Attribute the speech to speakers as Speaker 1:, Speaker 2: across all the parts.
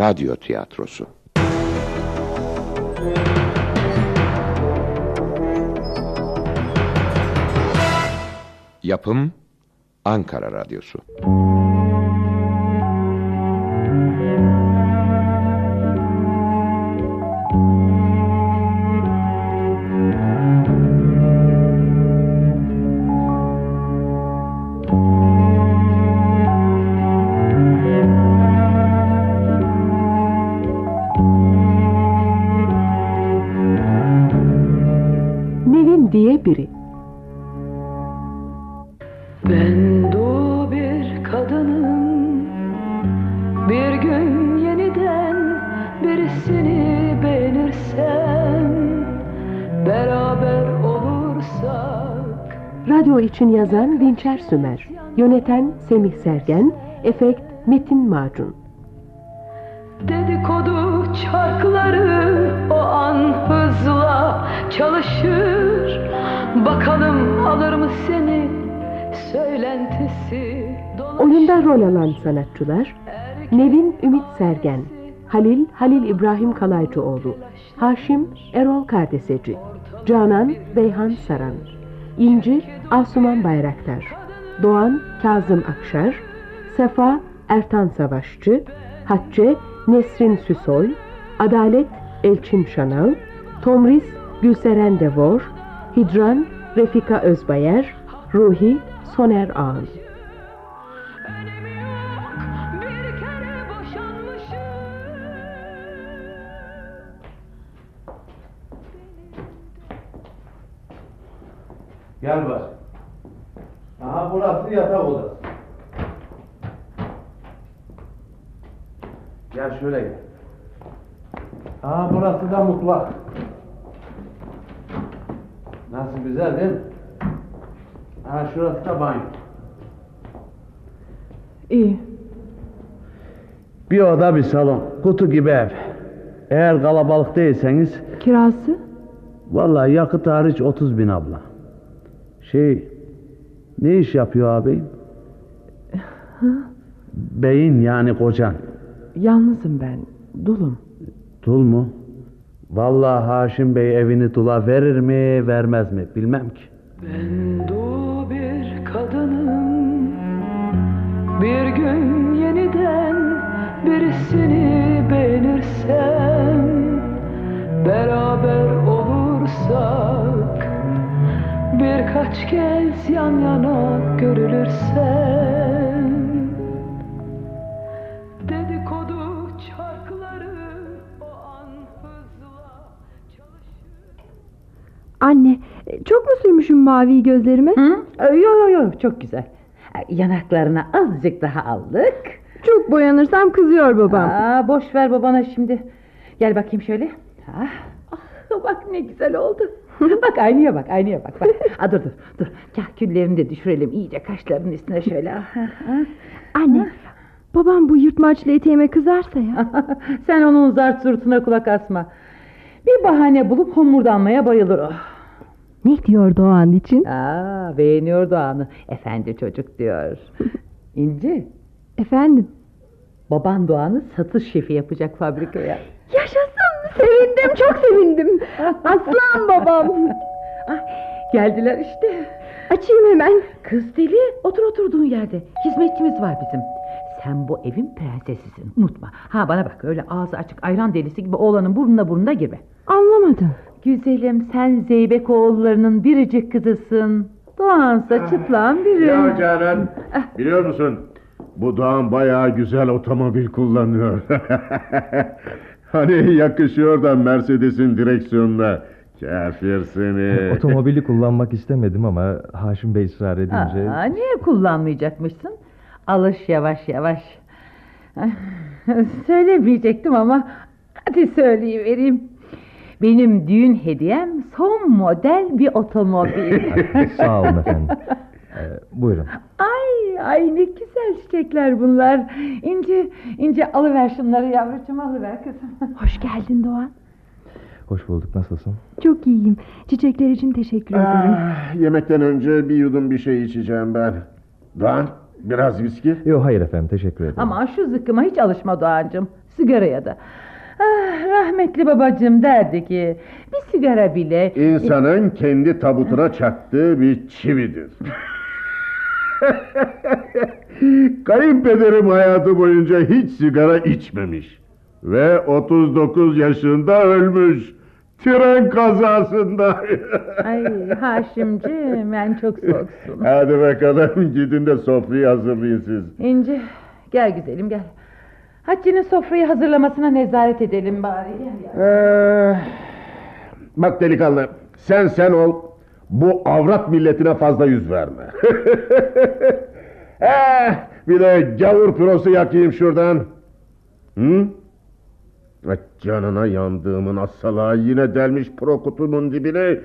Speaker 1: radyo tiyatrosu. Yapım Ankara Radyosu.
Speaker 2: Dinçer Sümer. Yöneten Semih Sergen. Efekt Metin Macun.
Speaker 3: Dedikodu çarkları o an hızla çalışır Bakalım alır mı seni söylentisi dolaşır
Speaker 2: Oyunda rol alan sanatçılar Nevin Ümit Sergen, Halil Halil İbrahim Kalaycıoğlu, Haşim Erol Kardeseci, Canan Beyhan Saran, İnci Asuman Bayraktar, Doğan Kazım Akşar, Sefa Ertan Savaşçı, Hatice Nesrin Süsoy, Adalet Elçin Şanal, Tomris Gülseren Devor, Hidran Refika Özbayer, Ruhi Soner Ağan.
Speaker 4: Gel bak. Aha burası yatak odası. Gel şöyle gel. Aha burası da mutfak. Nasıl güzel değil mi? Aha şurası da banyo.
Speaker 2: İyi.
Speaker 4: Bir oda bir salon. Kutu gibi ev. Eğer kalabalık değilseniz
Speaker 2: Kirası?
Speaker 4: vallahi yakıt hariç 30 bin abla. Şey ne iş yapıyor ağabeyim? Beyin yani kocan.
Speaker 2: Yalnızım ben. Dulum.
Speaker 4: Dul mu? Vallahi Haşim Bey evini dula verir mi vermez mi bilmem ki.
Speaker 3: Ben doğu bir kadının Bir gün yeniden birisini beğenirsem Beraber olursak Birkaç kez yan yana görülürsem Dedikodu çarkları o an hızla çalışır
Speaker 5: Anne, çok mu sürmüşüm mavi gözlerime?
Speaker 6: Hı? Yo yo yo çok güzel. Yanaklarına azıcık daha aldık.
Speaker 5: Çok boyanırsam kızıyor babam.
Speaker 6: Aa, boş ver babana şimdi. Gel bakayım şöyle. Ah, bak ne güzel oldu. bak aynaya bak aynaya bak. bak. Aa, dur dur dur. Kahküllerini de düşürelim iyice kaşlarının üstüne şöyle.
Speaker 5: Anne, babam bu yırtmaçlı eteğime kızarsa ya.
Speaker 6: Sen onun zart zurtuna kulak asma. Bir bahane bulup homurdanmaya bayılır o.
Speaker 5: ne diyor Doğan için?
Speaker 6: Aa, beğeniyor Doğan'ı. Efendi çocuk diyor. İnci,
Speaker 5: Efendim?
Speaker 6: baban Doğan'ı satış şefi yapacak fabrikaya.
Speaker 5: Yaşasın, sevindim, çok sevindim. Aslan babam.
Speaker 6: Ay, geldiler işte.
Speaker 5: Açayım hemen.
Speaker 6: Kız deli otur oturduğun yerde. Hizmetçimiz var bizim. Sen bu evin prensesisin unutma. Ha bana bak öyle ağzı açık ayran delisi gibi oğlanın burnuna burnuna girme.
Speaker 5: Anlamadım.
Speaker 6: Güzelim sen Zeybek oğullarının biricik kızısın. Doğansa çıtlan biri.
Speaker 7: Ya Canan, biliyor musun? Bu Doğan bayağı güzel otomobil kullanıyor. hani yakışıyor da Mercedes'in direksiyonuna. Kafir seni.
Speaker 8: Otomobili kullanmak istemedim ama Haşim Bey ısrar edince...
Speaker 6: Aa, niye kullanmayacakmışsın? Alış yavaş yavaş. Söylemeyecektim ama hadi söyleyivereyim. Benim düğün hediyem son model bir otomobil.
Speaker 8: Sağ olun efendim. Ee, buyurun.
Speaker 6: ay ay ne güzel çiçekler bunlar. İnce ince alıver şunları yavrucuğum alıver kızım.
Speaker 5: Hoş geldin Doğan.
Speaker 8: Hoş bulduk. Nasılsın?
Speaker 5: Çok iyiyim. Çiçekler için teşekkür ederim.
Speaker 7: Ah, yemekten önce bir yudum bir şey içeceğim ben. Doğan, Biraz viski.
Speaker 8: Yok hayır efendim teşekkür ederim.
Speaker 6: Ama şu zıkkıma hiç alışma Doğancığım. Sigaraya da. Ah, rahmetli babacığım derdi ki bir sigara bile
Speaker 7: İnsanın kendi tabutuna çaktığı bir çividir. Kayınpederim hayatı boyunca hiç sigara içmemiş. Ve 39 yaşında ölmüş. Tren kazasında.
Speaker 6: Ay Haşimciğim ben çok soğuksun.
Speaker 7: Hadi bakalım gidin de sofrayı hazırlayın siz.
Speaker 6: İnci gel güzelim gel. Hatice'nin sofrayı hazırlamasına nezaret edelim bari. Gel.
Speaker 7: Ee, bak delikanlı sen sen ol bu avrat milletine fazla yüz verme. eh, bir de gavur pirosu yakayım şuradan. Hı? Canına yandığımın asala yine delmiş pro kutunun dibine.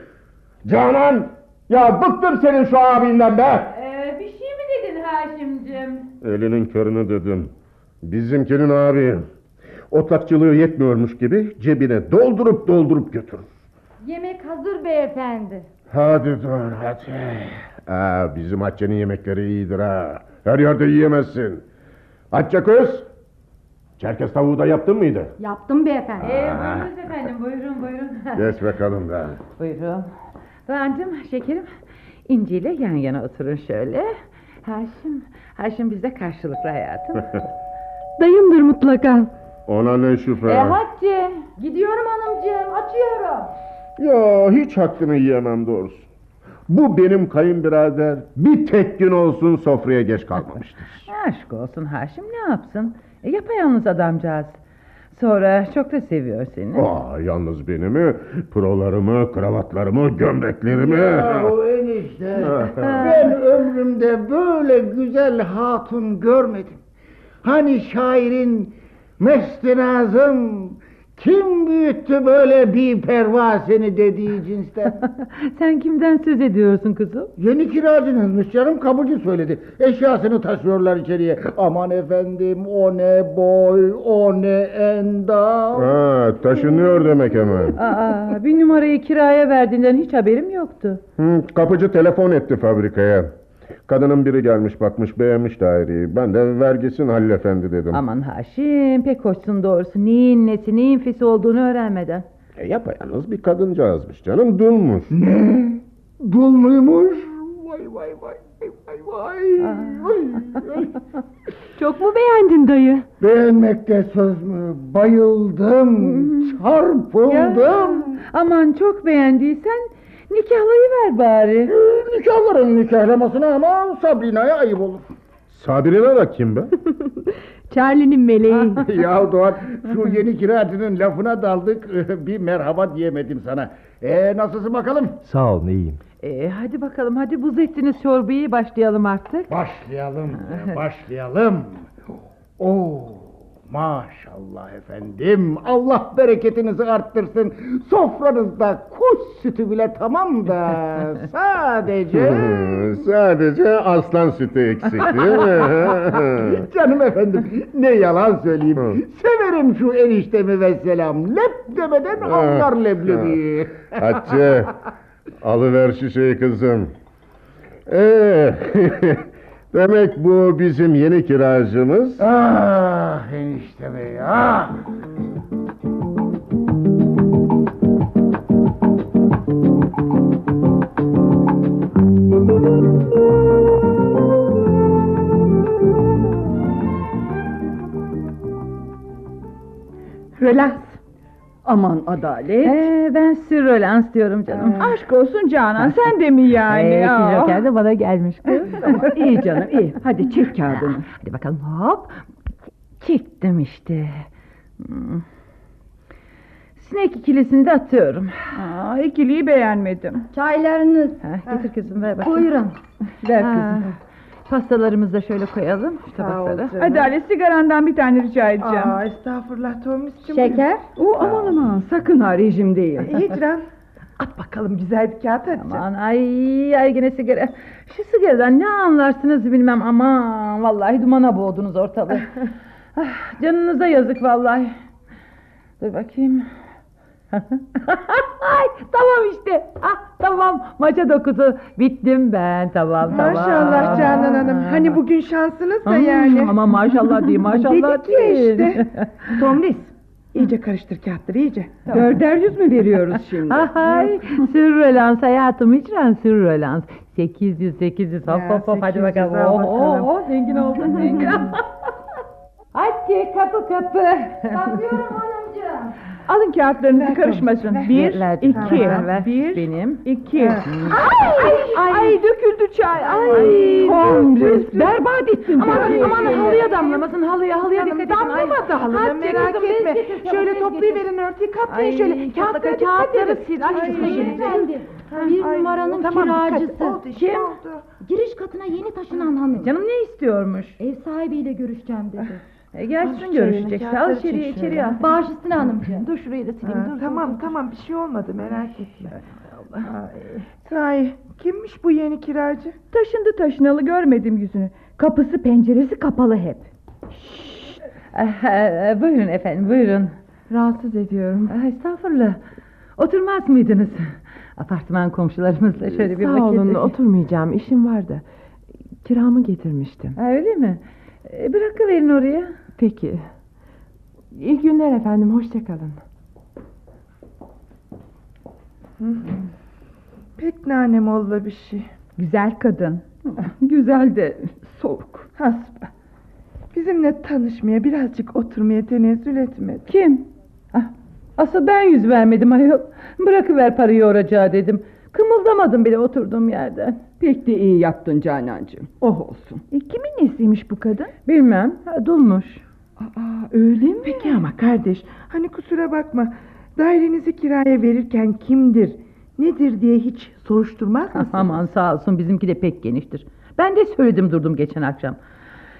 Speaker 7: Canan! Ya bıktım senin şu abinden be!
Speaker 6: Ee, bir şey mi dedin Haşimciğim?
Speaker 7: Elinin körünü dedim. Bizimkinin abi. Otlakçılığı yetmiyormuş gibi cebine doldurup doldurup götürür.
Speaker 5: Yemek hazır beyefendi.
Speaker 7: Hadi dur hadi. Aa, bizim Hatice'nin yemekleri iyidir ha. Her yerde yiyemezsin. Hatice kız. Çerkez tavuğu da yaptın mıydı?
Speaker 5: Yaptım beyefendi.
Speaker 6: Ee, buyurunuz efendim buyurun buyurun.
Speaker 7: Geç bakalım da.
Speaker 6: buyurun. Doğancığım şekerim İnci ile yan yana oturun şöyle. Haşim, Haşim bizde karşılıklı hayatım.
Speaker 5: Dayımdır mutlaka.
Speaker 7: Ona ne şüphe.
Speaker 6: e Hatice.
Speaker 5: Gidiyorum hanımcığım açıyorum.
Speaker 7: Ya hiç hakkını yiyemem doğrusu. Bu benim kayınbirader bir tek gün olsun sofraya geç kalmamıştır.
Speaker 6: Aşk olsun Haşim ne yapsın? E, yapayalnız adamcağız. Sonra çok da seviyor seni.
Speaker 7: Aa, yalnız beni mi? Prolarımı, kravatlarımı, gömleklerimi.
Speaker 9: Yahu enişte ben ömrümde böyle güzel hatun görmedim. Hani şairin Mest-i Nazım kim büyüttü böyle bir pervaseni dediği cinsten?
Speaker 6: Sen kimden söz ediyorsun kızım?
Speaker 9: Yeni kiracınızmış canım kapıcı söyledi. Eşyasını taşıyorlar içeriye. Aman efendim o ne boy o ne endam.
Speaker 7: Ha, taşınıyor demek hemen.
Speaker 6: Aa, bir numarayı kiraya verdiğinden hiç haberim yoktu.
Speaker 7: Hı, kapıcı telefon etti fabrikaya. Kadının biri gelmiş bakmış beğenmiş daireyi. Ben de vergisin Halil Efendi dedim.
Speaker 6: Aman Haşim pek hoşsun doğrusu. Neyin nesi neyin fesi olduğunu öğrenmeden.
Speaker 7: E, yapayalnız bir kadıncağızmış canım dulmuş.
Speaker 9: Ne? Dul muymuş? Vay vay vay vay vay vay. vay.
Speaker 5: Çok mu beğendin dayı?
Speaker 9: Beğenmekte söz mü? Bayıldım, çarpıldım.
Speaker 6: Aman çok beğendiysen nikahlayıver bari.
Speaker 9: Ee, Nikahların nikahlamasına ama Sabrina'ya ayıp olur.
Speaker 7: Sabrina da kim be?
Speaker 5: Charlie'nin meleği.
Speaker 9: ya Doğan şu yeni kiracının lafına daldık bir merhaba diyemedim sana. Ee, nasılsın bakalım?
Speaker 8: Sağ olun iyiyim.
Speaker 6: Ee, hadi bakalım hadi buz ettiniz çorbayı başlayalım artık.
Speaker 9: Başlayalım, başlayalım. Oo, maşallah efendim. Allah bereketinizi arttırsın. Sofranızda kuş sütü bile tamam da sadece...
Speaker 7: Sadece aslan sütü eksik değil mi?
Speaker 9: Canım efendim ne yalan söyleyeyim. Severim şu eniştemi ve selam. Lep demeden anlar leblebi.
Speaker 7: Hatice alıver şişeyi kızım. Ee, demek bu bizim yeni kiracımız.
Speaker 9: ah enişte bey ah.
Speaker 10: Relax. Aman adalet.
Speaker 6: Ee, ben sürrolans diyorum canım.
Speaker 10: Aşk olsun Canan sen de mi yani?
Speaker 6: Ee,
Speaker 10: Aa.
Speaker 6: Joker de bana gelmiş kız.
Speaker 10: iyi canım iyi. Hadi çek kağıdını.
Speaker 6: Hadi bakalım hop. Çektim işte. Hmm. Sinek ikilisini de atıyorum.
Speaker 10: Aa, ikiliyi beğenmedim.
Speaker 5: Çaylarınız.
Speaker 6: Ha, getir kızım ver bakayım.
Speaker 5: Buyurun.
Speaker 10: Ver
Speaker 6: Ha,
Speaker 10: kızım.
Speaker 6: Pastalarımızı da şöyle koyalım. Şu tabaklara.
Speaker 10: Adalet sigarandan bir tane rica edeceğim.
Speaker 9: Aa, estağfurullah Tomis'cim.
Speaker 5: Şeker.
Speaker 10: Oo, aman aman sakın ha rejim değil.
Speaker 9: Hicran. At bakalım güzel bir kağıt hadi.
Speaker 6: Aman ay ay gene sigara. Şu sigaradan ne anlarsınız bilmem aman vallahi dumana boğdunuz ortalığı. ah, canınıza yazık vallahi. Dur bakayım. Tamam işte. Ah tamam maça dokuzu. Bittim ben tamam tamam.
Speaker 11: Maşallah Canan Hanım. Hani bugün şansınız da
Speaker 6: Hmm,
Speaker 11: yani.
Speaker 6: Ama maşallah değil maşallah
Speaker 11: Dedik ya
Speaker 6: değil.
Speaker 11: işte. Tomris. İyice karıştır kağıtları iyice.
Speaker 10: Dörder yüz mü veriyoruz şimdi?
Speaker 6: Hay sürrelans hayatım hiçren sürrelans. 800 800 hop
Speaker 11: Ya,
Speaker 6: hop hop hadi
Speaker 11: 800
Speaker 6: bakalım.
Speaker 11: al
Speaker 6: Oh,
Speaker 11: bakalım.
Speaker 6: oh, oh, zengin oldun zengin. hadi kapı kapı.
Speaker 10: Alın kağıtlarınızı karışmasın. Bir, iki, bir,
Speaker 6: Benim.
Speaker 10: iki. Ay, ay, döküldü çay. Ay, Tomris, berbat ettin.
Speaker 6: Aman aman halıya damlamasın halıya halıya dikkat edin.
Speaker 11: Damlamadı halına
Speaker 6: hadi
Speaker 11: merak etme. Şöyle toplayıverin örtüyü katlayın
Speaker 6: Ay,
Speaker 11: şöyle.
Speaker 6: kağıtları, kağıtları sil. Ay.
Speaker 12: Beyefendi, bir numaranın kiracısı.
Speaker 6: Kim?
Speaker 12: Giriş katına yeni taşınan hanım.
Speaker 6: Canım ne istiyormuş?
Speaker 12: Ev sahibiyle görüşeceğim dedi.
Speaker 6: E, gelsin görüşecekse. Al içeriye içeriye al.
Speaker 12: Bağış üstüne hanımcığım.
Speaker 6: Dur şurayı da sileyim.
Speaker 11: Ha,
Speaker 6: dur,
Speaker 11: tamam
Speaker 6: dur.
Speaker 11: tamam bir şey olmadı merak etme. Ay. Sahi kimmiş bu yeni kiracı?
Speaker 10: Taşındı taşınalı görmedim yüzünü. Kapısı penceresi kapalı hep.
Speaker 6: Eh, eh, buyurun efendim buyurun.
Speaker 2: Rahatsız ediyorum.
Speaker 6: Ah, Estağfurullah. Oturmaz mıydınız? Apartman komşularımızla şöyle bir
Speaker 2: Sağ
Speaker 6: vakit...
Speaker 2: olun oturmayacağım işim vardı. Kiramı getirmiştim.
Speaker 6: Ha, öyle mi? E, bırakıverin oraya.
Speaker 2: Peki. İyi günler efendim hoşçakalın.
Speaker 11: Pek nanemolla bir şey.
Speaker 10: Güzel kadın. Güzel de soğuk.
Speaker 11: Hasba. Bizimle tanışmaya birazcık oturmaya tenezzül etmedi.
Speaker 6: Kim? Ah, asıl ben yüz vermedim ayol. Bırakıver parayı oracağı dedim. Kımıldamadım bile oturduğum yerden.
Speaker 10: Pek de iyi yaptın Canancığım. Oh olsun. E, kimin nesiymiş bu kadın?
Speaker 6: Bilmem. Ha, dulmuş.
Speaker 11: Aa öyle mi? Peki ama kardeş hani kusura bakma dairenizi kiraya verirken kimdir nedir diye hiç soruşturmaz mısın?
Speaker 6: Aman sağ olsun bizimki de pek geniştir. Ben de söyledim durdum geçen akşam.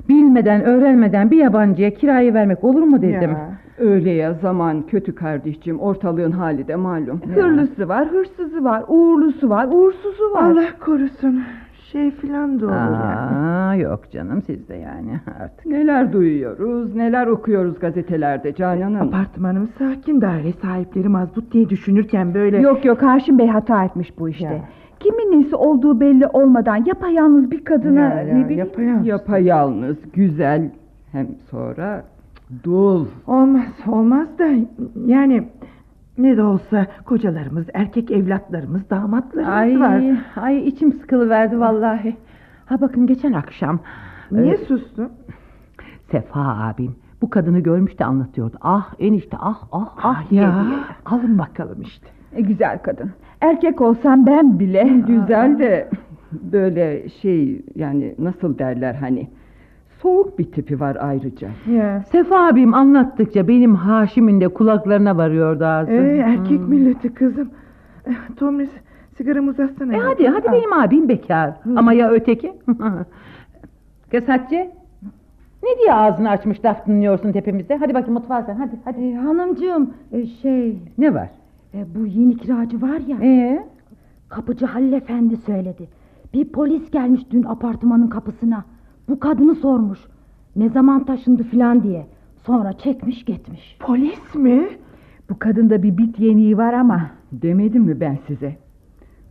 Speaker 6: Bilmeden öğrenmeden bir yabancıya kirayı vermek olur mu dedim.
Speaker 11: Ya.
Speaker 10: Öyle ya zaman kötü kardeşciğim. Ortalığın hali de malum. Hırlısı var, hırsızı var, uğurlusu var, uğursuzu var.
Speaker 11: Allah korusun şey filan da olur yani.
Speaker 6: Aa, yok canım siz de yani artık.
Speaker 10: Neler duyuyoruz, neler okuyoruz gazetelerde Canan'ım.
Speaker 11: Apartmanımız sakin daire sahipleri mazbut diye düşünürken böyle...
Speaker 10: Yok yok Haşim Bey hata etmiş bu işte.
Speaker 11: Ya.
Speaker 10: Kimin nesi olduğu belli olmadan yapayalnız bir kadına
Speaker 11: Ya, ya,
Speaker 10: ne bileyim.
Speaker 11: yapayalnız.
Speaker 10: Yapayalnız, güzel hem sonra dul.
Speaker 11: Olmaz olmaz da yani ne de olsa kocalarımız erkek evlatlarımız damatlarımız
Speaker 6: Ay,
Speaker 11: var.
Speaker 6: ay içim sıkılıverdi vallahi. Ha bakın geçen akşam
Speaker 11: Niye
Speaker 6: e,
Speaker 11: sustun?
Speaker 6: Sefa abim bu kadını görmüş de anlatıyordu. Ah enişte ah ah ah diye
Speaker 11: ya.
Speaker 6: diye.
Speaker 11: Alın bakalım işte.
Speaker 10: E, güzel kadın. Erkek olsam ben bile güzel de böyle şey yani nasıl derler hani soğuk bir tipi var ayrıca.
Speaker 11: Ya.
Speaker 6: Sefa abim anlattıkça benim Haşim'in de kulaklarına varıyordu ağzı.
Speaker 11: Ee, erkek
Speaker 6: Hmm.
Speaker 11: milleti kızım. Eh, Tomris sigaramı uzatsana.
Speaker 6: E
Speaker 11: ya.
Speaker 6: hadi hadi
Speaker 11: Al.
Speaker 6: benim abim bekar. Ama ya öteki? Hatice. Ne diye ağzını açmış laf dinliyorsun tepemizde? Hadi bakayım mutfağa sen hadi hadi.
Speaker 12: E, hanımcığım e, şey
Speaker 6: Ne var?
Speaker 12: E, bu yeni kiracı var ya
Speaker 6: Ee?
Speaker 12: kapıcı Halil Efendi söyledi. Bir polis gelmiş dün apartmanın kapısına. Bu kadını sormuş. Ne zaman taşındı filan diye. Sonra çekmiş gitmiş.
Speaker 11: Polis mi?
Speaker 10: Bu kadında bir bit yeniği var ama demedim mi ben size?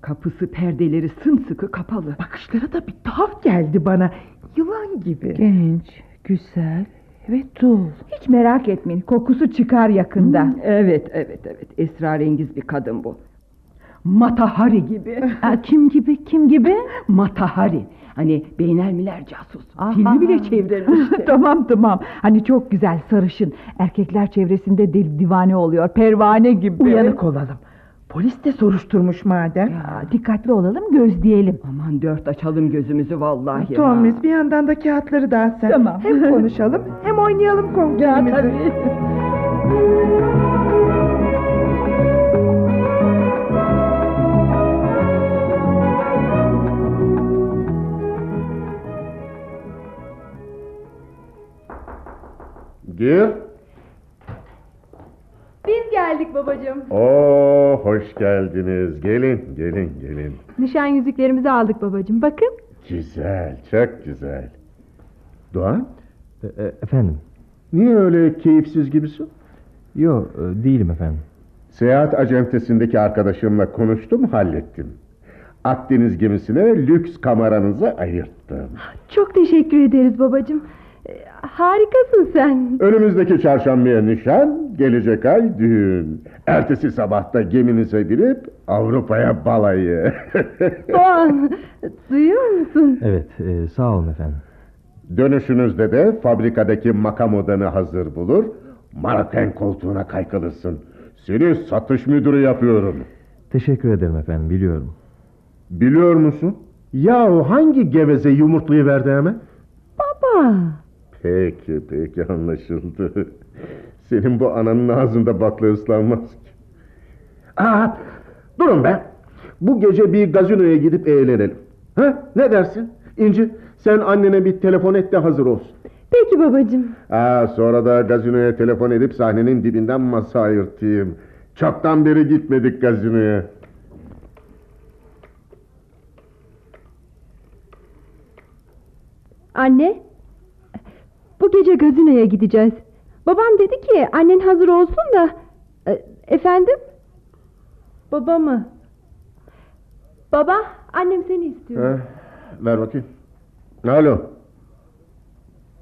Speaker 10: Kapısı perdeleri sımsıkı kapalı.
Speaker 11: Bakışları da bir tuhaf geldi bana. Yılan gibi.
Speaker 6: Genç, güzel ve dul.
Speaker 10: Hiç merak etmeyin kokusu çıkar yakında. Evet evet evet esrarengiz bir kadın bu. Matahari gibi.
Speaker 6: Ha, kim gibi kim gibi?
Speaker 10: Matahari. Hani beynelmiler casus.
Speaker 6: Aha.
Speaker 10: Filmi bile çevrilmişti. tamam tamam. Hani çok güzel sarışın. Erkekler çevresinde deli divane oluyor. Pervane gibi.
Speaker 11: Uyanık olalım. Polis de soruşturmuş madem.
Speaker 10: Ya, dikkatli olalım gözleyelim. Aman dört açalım gözümüzü vallahi.
Speaker 11: Tomris bir yandan da kağıtları dağıt sen.
Speaker 10: Tamam.
Speaker 11: Hem konuşalım hem oynayalım
Speaker 10: Ya
Speaker 11: konkerimizi.
Speaker 10: tabii.
Speaker 7: Gir.
Speaker 5: Biz geldik babacığım.
Speaker 7: Oo hoş geldiniz. Gelin gelin gelin.
Speaker 5: Nişan yüzüklerimizi aldık babacığım. Bakın.
Speaker 7: Güzel çok güzel. Doğan
Speaker 8: E, e, efendim?
Speaker 7: niye öyle keyifsiz gibisin?
Speaker 8: Yo e, değilim efendim.
Speaker 7: Seyahat acentesindeki arkadaşımla konuştum, hallettim. Akdeniz gemisine lüks kameranızı ayırttım.
Speaker 5: Çok teşekkür ederiz babacığım. Harikasın sen.
Speaker 7: Önümüzdeki çarşambaya nişan, gelecek ay düğün. Ertesi sabahta geminize binip Avrupa'ya balayı.
Speaker 5: Doğan, duyuyor musun?
Speaker 8: Evet e, sağ olun efendim.
Speaker 7: Dönüşünüzde de fabrikadaki makam odanı hazır bulur, Maraten koltuğuna kaykılırsın. Seni satış müdürü yapıyorum.
Speaker 8: Teşekkür ederim efendim biliyorum.
Speaker 7: Biliyor musun? Yahu hangi geveze yumurtlayı verdi hemen?
Speaker 5: Baba.
Speaker 7: Peki peki anlaşıldı. Senin bu ananın ağzında bakla ıslanmaz ki. Aa, durun be. Bu gece bir gazinoya gidip eğlenelim. Ha, ne dersin? İnci sen annene bir telefon et de hazır olsun.
Speaker 5: Peki babacığım.
Speaker 7: Aa, sonra da gazinoya telefon edip sahnenin dibinden masa ayırtayım. Çoktan beri gitmedik gazinoya.
Speaker 5: Anne. Bu gece gazinoya gideceğiz. Babam dedi ki annen hazır olsun da... E, Efendim? Baba mı? Baba, annem seni istiyor.
Speaker 7: Ha, ver bakayım. Alo.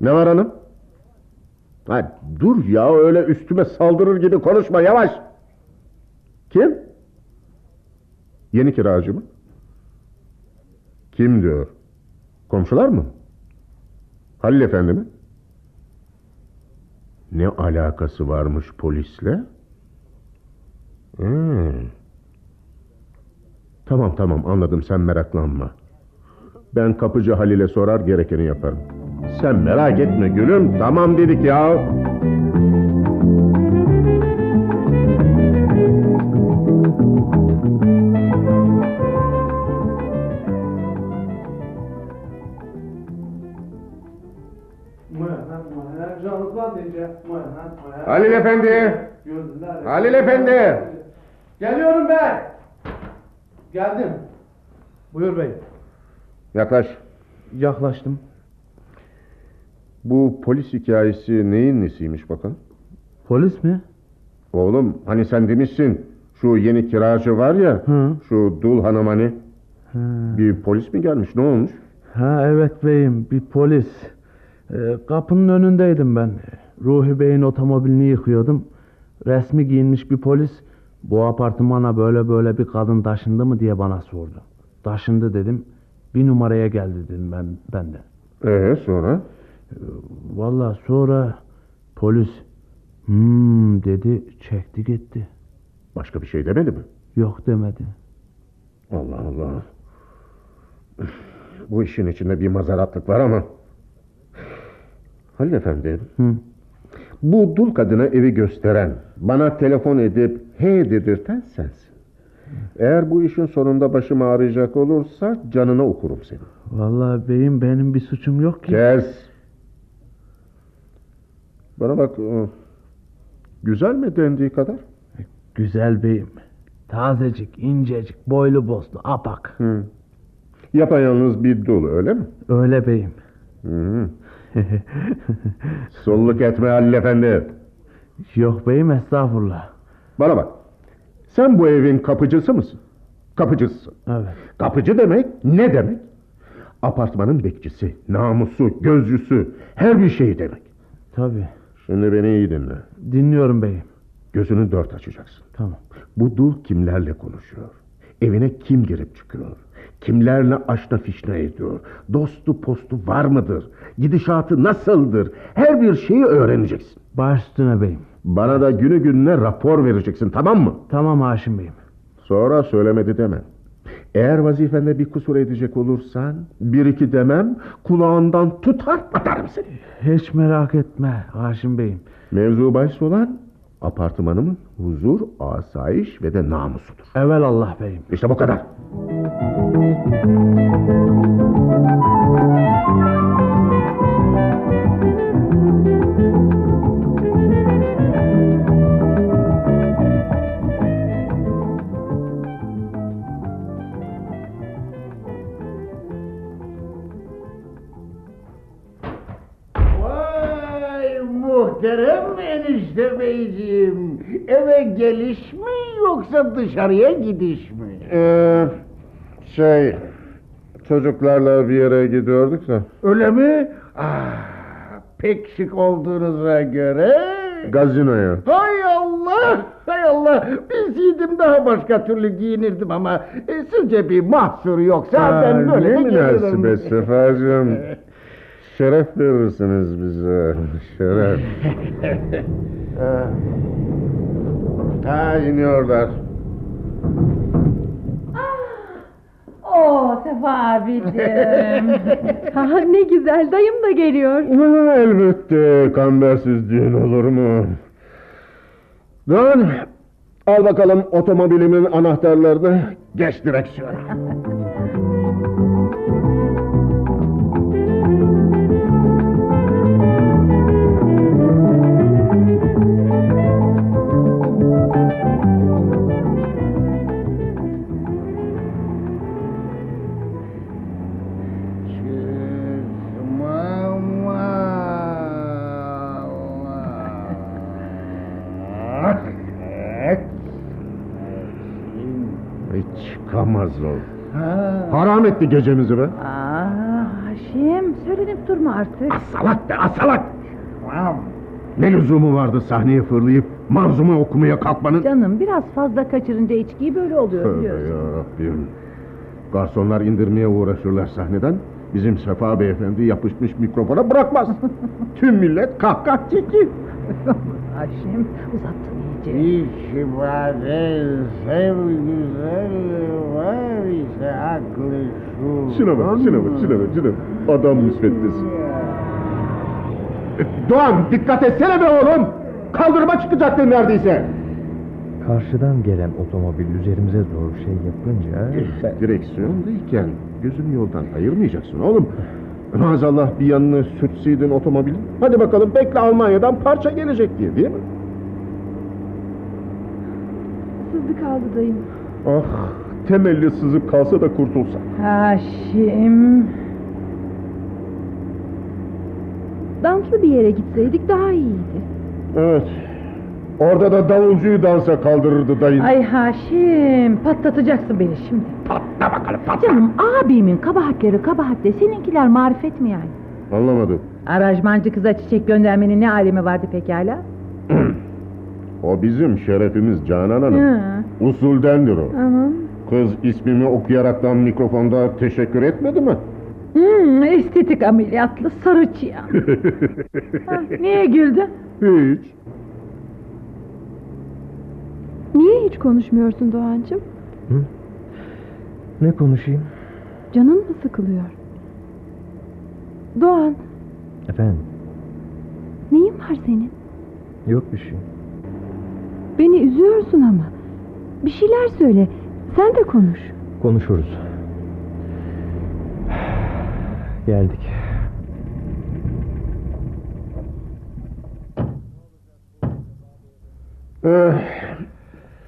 Speaker 7: Ne var hanım? Ha, dur ya öyle üstüme saldırır gibi konuşma yavaş. Kim? Yeni kiracı mı? Kim diyor? Komşular mı? Halil efendi mi? Ne alakası varmış polisle? Hmm. Tamam tamam anladım sen meraklanma. Ben kapıcı Halil'e sorar gerekeni yaparım. Sen merak etme gülüm tamam dedik ya. Halil efendi. Halil efendi.
Speaker 4: Geliyorum ben. Geldim. Buyur bey.
Speaker 7: Yaklaş.
Speaker 4: Yaklaştım.
Speaker 7: Bu polis hikayesi neyin nesiymiş bakalım?
Speaker 4: Polis mi?
Speaker 7: Oğlum hani sen demişsin şu yeni kiracı var ya
Speaker 4: Hı.
Speaker 7: şu dul hanım hani
Speaker 4: Ha.
Speaker 7: bir polis mi gelmiş ne olmuş?
Speaker 4: Ha evet beyim bir polis. Ee, kapının önündeydim ben. Ruhi Bey'in otomobilini yıkıyordum. Resmi giyinmiş bir polis bu apartmana böyle böyle bir kadın taşındı mı diye bana sordu. Taşındı dedim. Bir numaraya geldi dedim ben, ben de.
Speaker 7: Ee sonra?
Speaker 4: Valla sonra polis hmm dedi çekti gitti.
Speaker 7: Başka bir şey demedi mi?
Speaker 4: Yok demedi.
Speaker 7: Allah Allah. Bu işin içinde bir mazaratlık var ama. Halil efendi.
Speaker 4: Hı.
Speaker 7: Bu dul kadına evi gösteren, bana telefon edip he dedirten sensin. Eğer bu işin sonunda başım ağrıyacak olursa canına okurum seni.
Speaker 4: Vallahi beyim benim bir suçum yok ki.
Speaker 7: Kes. Bana bak. e, Güzel mi dendiği kadar?
Speaker 4: Güzel beyim. Tazecik, incecik, boylu boslu, apak.
Speaker 7: Hı. Yapayalnız bir dul öyle mi?
Speaker 4: Öyle beyim.
Speaker 7: Hı. Solluk etme Halil efendi.
Speaker 4: Yok beyim estağfurullah.
Speaker 7: Bana bak. Sen bu evin kapıcısı mısın? Kapıcısın.
Speaker 4: Evet.
Speaker 7: Kapıcı demek ne demek? Apartmanın bekçisi, namusu, gözcüsü, her bir şey demek.
Speaker 4: Tabii.
Speaker 7: Şimdi beni iyi dinle.
Speaker 4: Dinliyorum beyim.
Speaker 7: Gözünü dört açacaksın.
Speaker 4: Tamam.
Speaker 7: Bu dul kimlerle konuşuyor? Evine kim girip çıkıyor? Kimlerle aşna fişne ediyor? Dostu postu var mıdır? Gidişatı nasıldır? Her bir şeyi öğreneceksin.
Speaker 4: Baş üstüne beyim.
Speaker 7: Bana da günü gününe rapor vereceksin tamam mı?
Speaker 4: Tamam Haşim beyim.
Speaker 7: Sonra söylemedi deme. Eğer vazifende bir kusur edecek olursan bir iki demem kulağından tutar atarım seni.
Speaker 4: Hiç merak etme Haşim beyim.
Speaker 7: Mevzu bahis olan apartmanımın huzur, asayiş ve de namusudur.
Speaker 4: Evel Allah beyim.
Speaker 7: İşte bu kadar.
Speaker 9: Enişte beyciğim. Eve geliş mi yoksa dışarıya gidiş mi?
Speaker 7: Ee, şey, çocuklarla bir yere gidiyorduk da.
Speaker 9: Öyle mi? Ah, pek şık olduğunuza göre...
Speaker 7: Gazinoya.
Speaker 9: Hay Allah! Hay Allah! Bilseydim daha başka türlü giyinirdim ama e, sizce bir mahsur yoksa ben böyle de
Speaker 7: ne
Speaker 9: gelirim.
Speaker 7: münasebet Sefacığım. Şeref verirsiniz bize. Şeref. ha iniyorlar.
Speaker 6: Oo Sefa abicim.
Speaker 5: Ha, ne güzel dayım da geliyor.
Speaker 7: Ha, elbette kambersiz düğün olur mu? Dön. Al bakalım otomobilimin anahtarlarını. Geç direksiyona. Haram etti gecemizi be.
Speaker 6: Aa Haşim söylenip durma artık.
Speaker 7: Salak be asalak. Ne lüzumu vardı sahneye fırlayıp manzumu okumaya kalkmanın?
Speaker 6: Canım biraz fazla kaçırınca içkiyi böyle oluyor
Speaker 7: Tövbe
Speaker 6: biliyorsun.
Speaker 7: yarabbim. Garsonlar indirmeye uğraşırlar sahneden. Bizim Sefa beyefendi yapışmış mikrofona bırakmaz. Tüm millet kahkah çekir.
Speaker 6: Haşim uzattın iyice.
Speaker 9: İş var, sev güzel var ise aklı şu.
Speaker 7: Şuna bak, şuna bak, şuna bak, şuna bak. Adam müsveddesi. Doğan dikkat etsene be oğlum. Kaldırıma çıkacaktın neredeyse.
Speaker 8: Karşıdan gelen otomobil üzerimize doğru şey yapınca...
Speaker 7: Direksiyondayken gözünü yoldan ayırmayacaksın oğlum. Maazallah bir yanını sürtseydin otomobilin. Hadi bakalım bekle Almanya'dan parça gelecek diye değil mi?
Speaker 5: Sızdı kaldı dayım.
Speaker 7: Ah temelli sızıp kalsa da kurtulsa.
Speaker 6: Haşim.
Speaker 5: Danslı bir yere gitseydik daha iyiydi.
Speaker 7: Evet. Orada da davulcuyu dansa kaldırırdı dayın.
Speaker 6: Ay Haşim patlatacaksın beni şimdi.
Speaker 7: Patla bakalım patla.
Speaker 6: Canım abimin kabahatleri kabahatle seninkiler marifet mi yani?
Speaker 7: Anlamadım.
Speaker 6: Arajmancı kıza çiçek göndermenin ne alemi vardı pekala?
Speaker 7: O bizim şerefimiz Canan Hanım.
Speaker 6: Hı.
Speaker 7: Usuldendir o.
Speaker 6: Aman.
Speaker 7: Kız ismimi okuyaraktan mikrofonda teşekkür etmedi mi?
Speaker 6: Hmm, estetik ameliyatlı sarı çıyan. Ha, Niye güldün?
Speaker 7: Hiç.
Speaker 5: Niye hiç konuşmuyorsun Doğancığım?
Speaker 8: Ne konuşayım?
Speaker 5: Canın mı sıkılıyor? Doğan,
Speaker 8: Efendim,
Speaker 5: neyin var senin?
Speaker 8: yok bir şey.
Speaker 5: Beni üzüyorsun ama. Bir şeyler söyle. Sen de konuş.
Speaker 8: Konuşuruz. Geldik.
Speaker 7: Eh,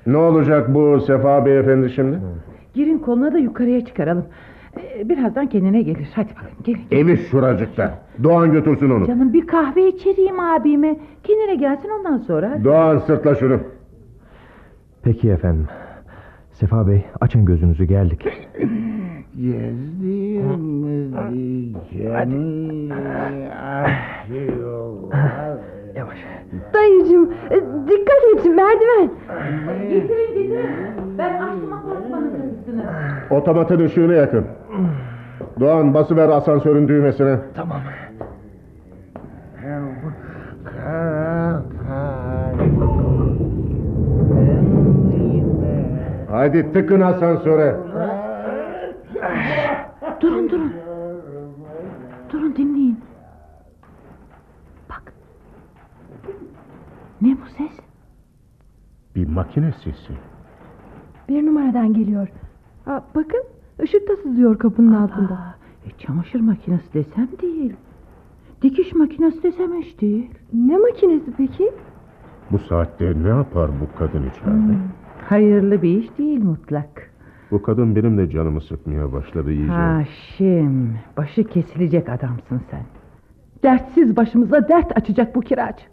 Speaker 7: ne olacak bu Sefa beyefendi şimdi?
Speaker 6: Girin koluna da yukarıya çıkaralım. Ee, Birazdan kendine gelir. Hadi bakalım gelin.
Speaker 7: Evi şuracıkta. Doğan götürsün onu.
Speaker 6: Canım bir kahve içireyim abime. Kendine gelsin ondan sonra.
Speaker 7: Doğan sırtla şunu.
Speaker 8: Peki efendim. Sefa Bey, açın gözünüzü geldik.
Speaker 9: Gezdiğimizi canı aşıyorlar.
Speaker 8: Yavaş.
Speaker 5: Dayıcığım, e, dikkat et merdiven.
Speaker 6: Getirin getirin. Ben açtım apartmanın kapısını.
Speaker 7: Otomatın ışığını yakın. Doğan basıver asansörün düğmesine.
Speaker 8: Tamam.
Speaker 9: Kara
Speaker 7: Hadi tıkın asansöre.
Speaker 6: Durun durun. Durun dinleyin. Bak. Ne bu ses?
Speaker 7: Bir makine sesi.
Speaker 5: Bir numaradan geliyor. Aa, bakın, ışık da sızıyor kapının altında.
Speaker 6: Aa, e, çamaşır makinesi desem değil. Dikiş makinesi desem hiç değil.
Speaker 5: Ne makinesi peki?
Speaker 7: Bu saatte ne yapar bu kadın içeride?
Speaker 6: Hayırlı bir iş değil mutlak.
Speaker 7: Bu kadın benim de canımı sıkmaya başladı iyice.
Speaker 6: Haşim, başı kesilecek adamsın sen. Dertsiz başımıza dert açacak bu kiracı.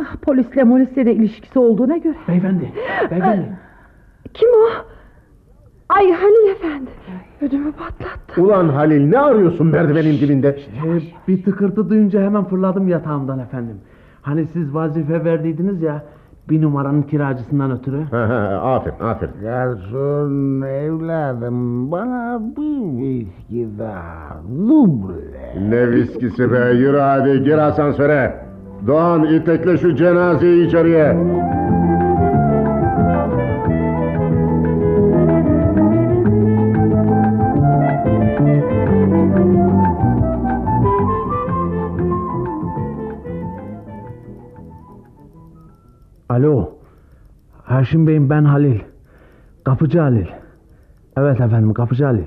Speaker 6: Ah, polisle molisle de ilişkisi olduğuna göre.
Speaker 4: Beyefendi, beyefendi.
Speaker 5: Kim o? Ay Halil Efendi. Ödümü patlattı.
Speaker 7: Ulan Halil ne arıyorsun merdivenin dibinde?
Speaker 4: Ee, bir tıkırtı duyunca hemen fırladım yatağımdan efendim. Hani siz vazife verdiydiniz ya bir numaranın kiracısından ötürü.
Speaker 7: Aferin aferin.
Speaker 9: Garson evladım bana bir viski daha. Duble.
Speaker 7: Ne viskisi be yürü hadi gir asansöre. Doğan itekle şu cenazeyi içeriye.
Speaker 4: Alo. Haşim Bey'im ben Halil. Kapıcı Halil. Evet efendim kapıcı Halil.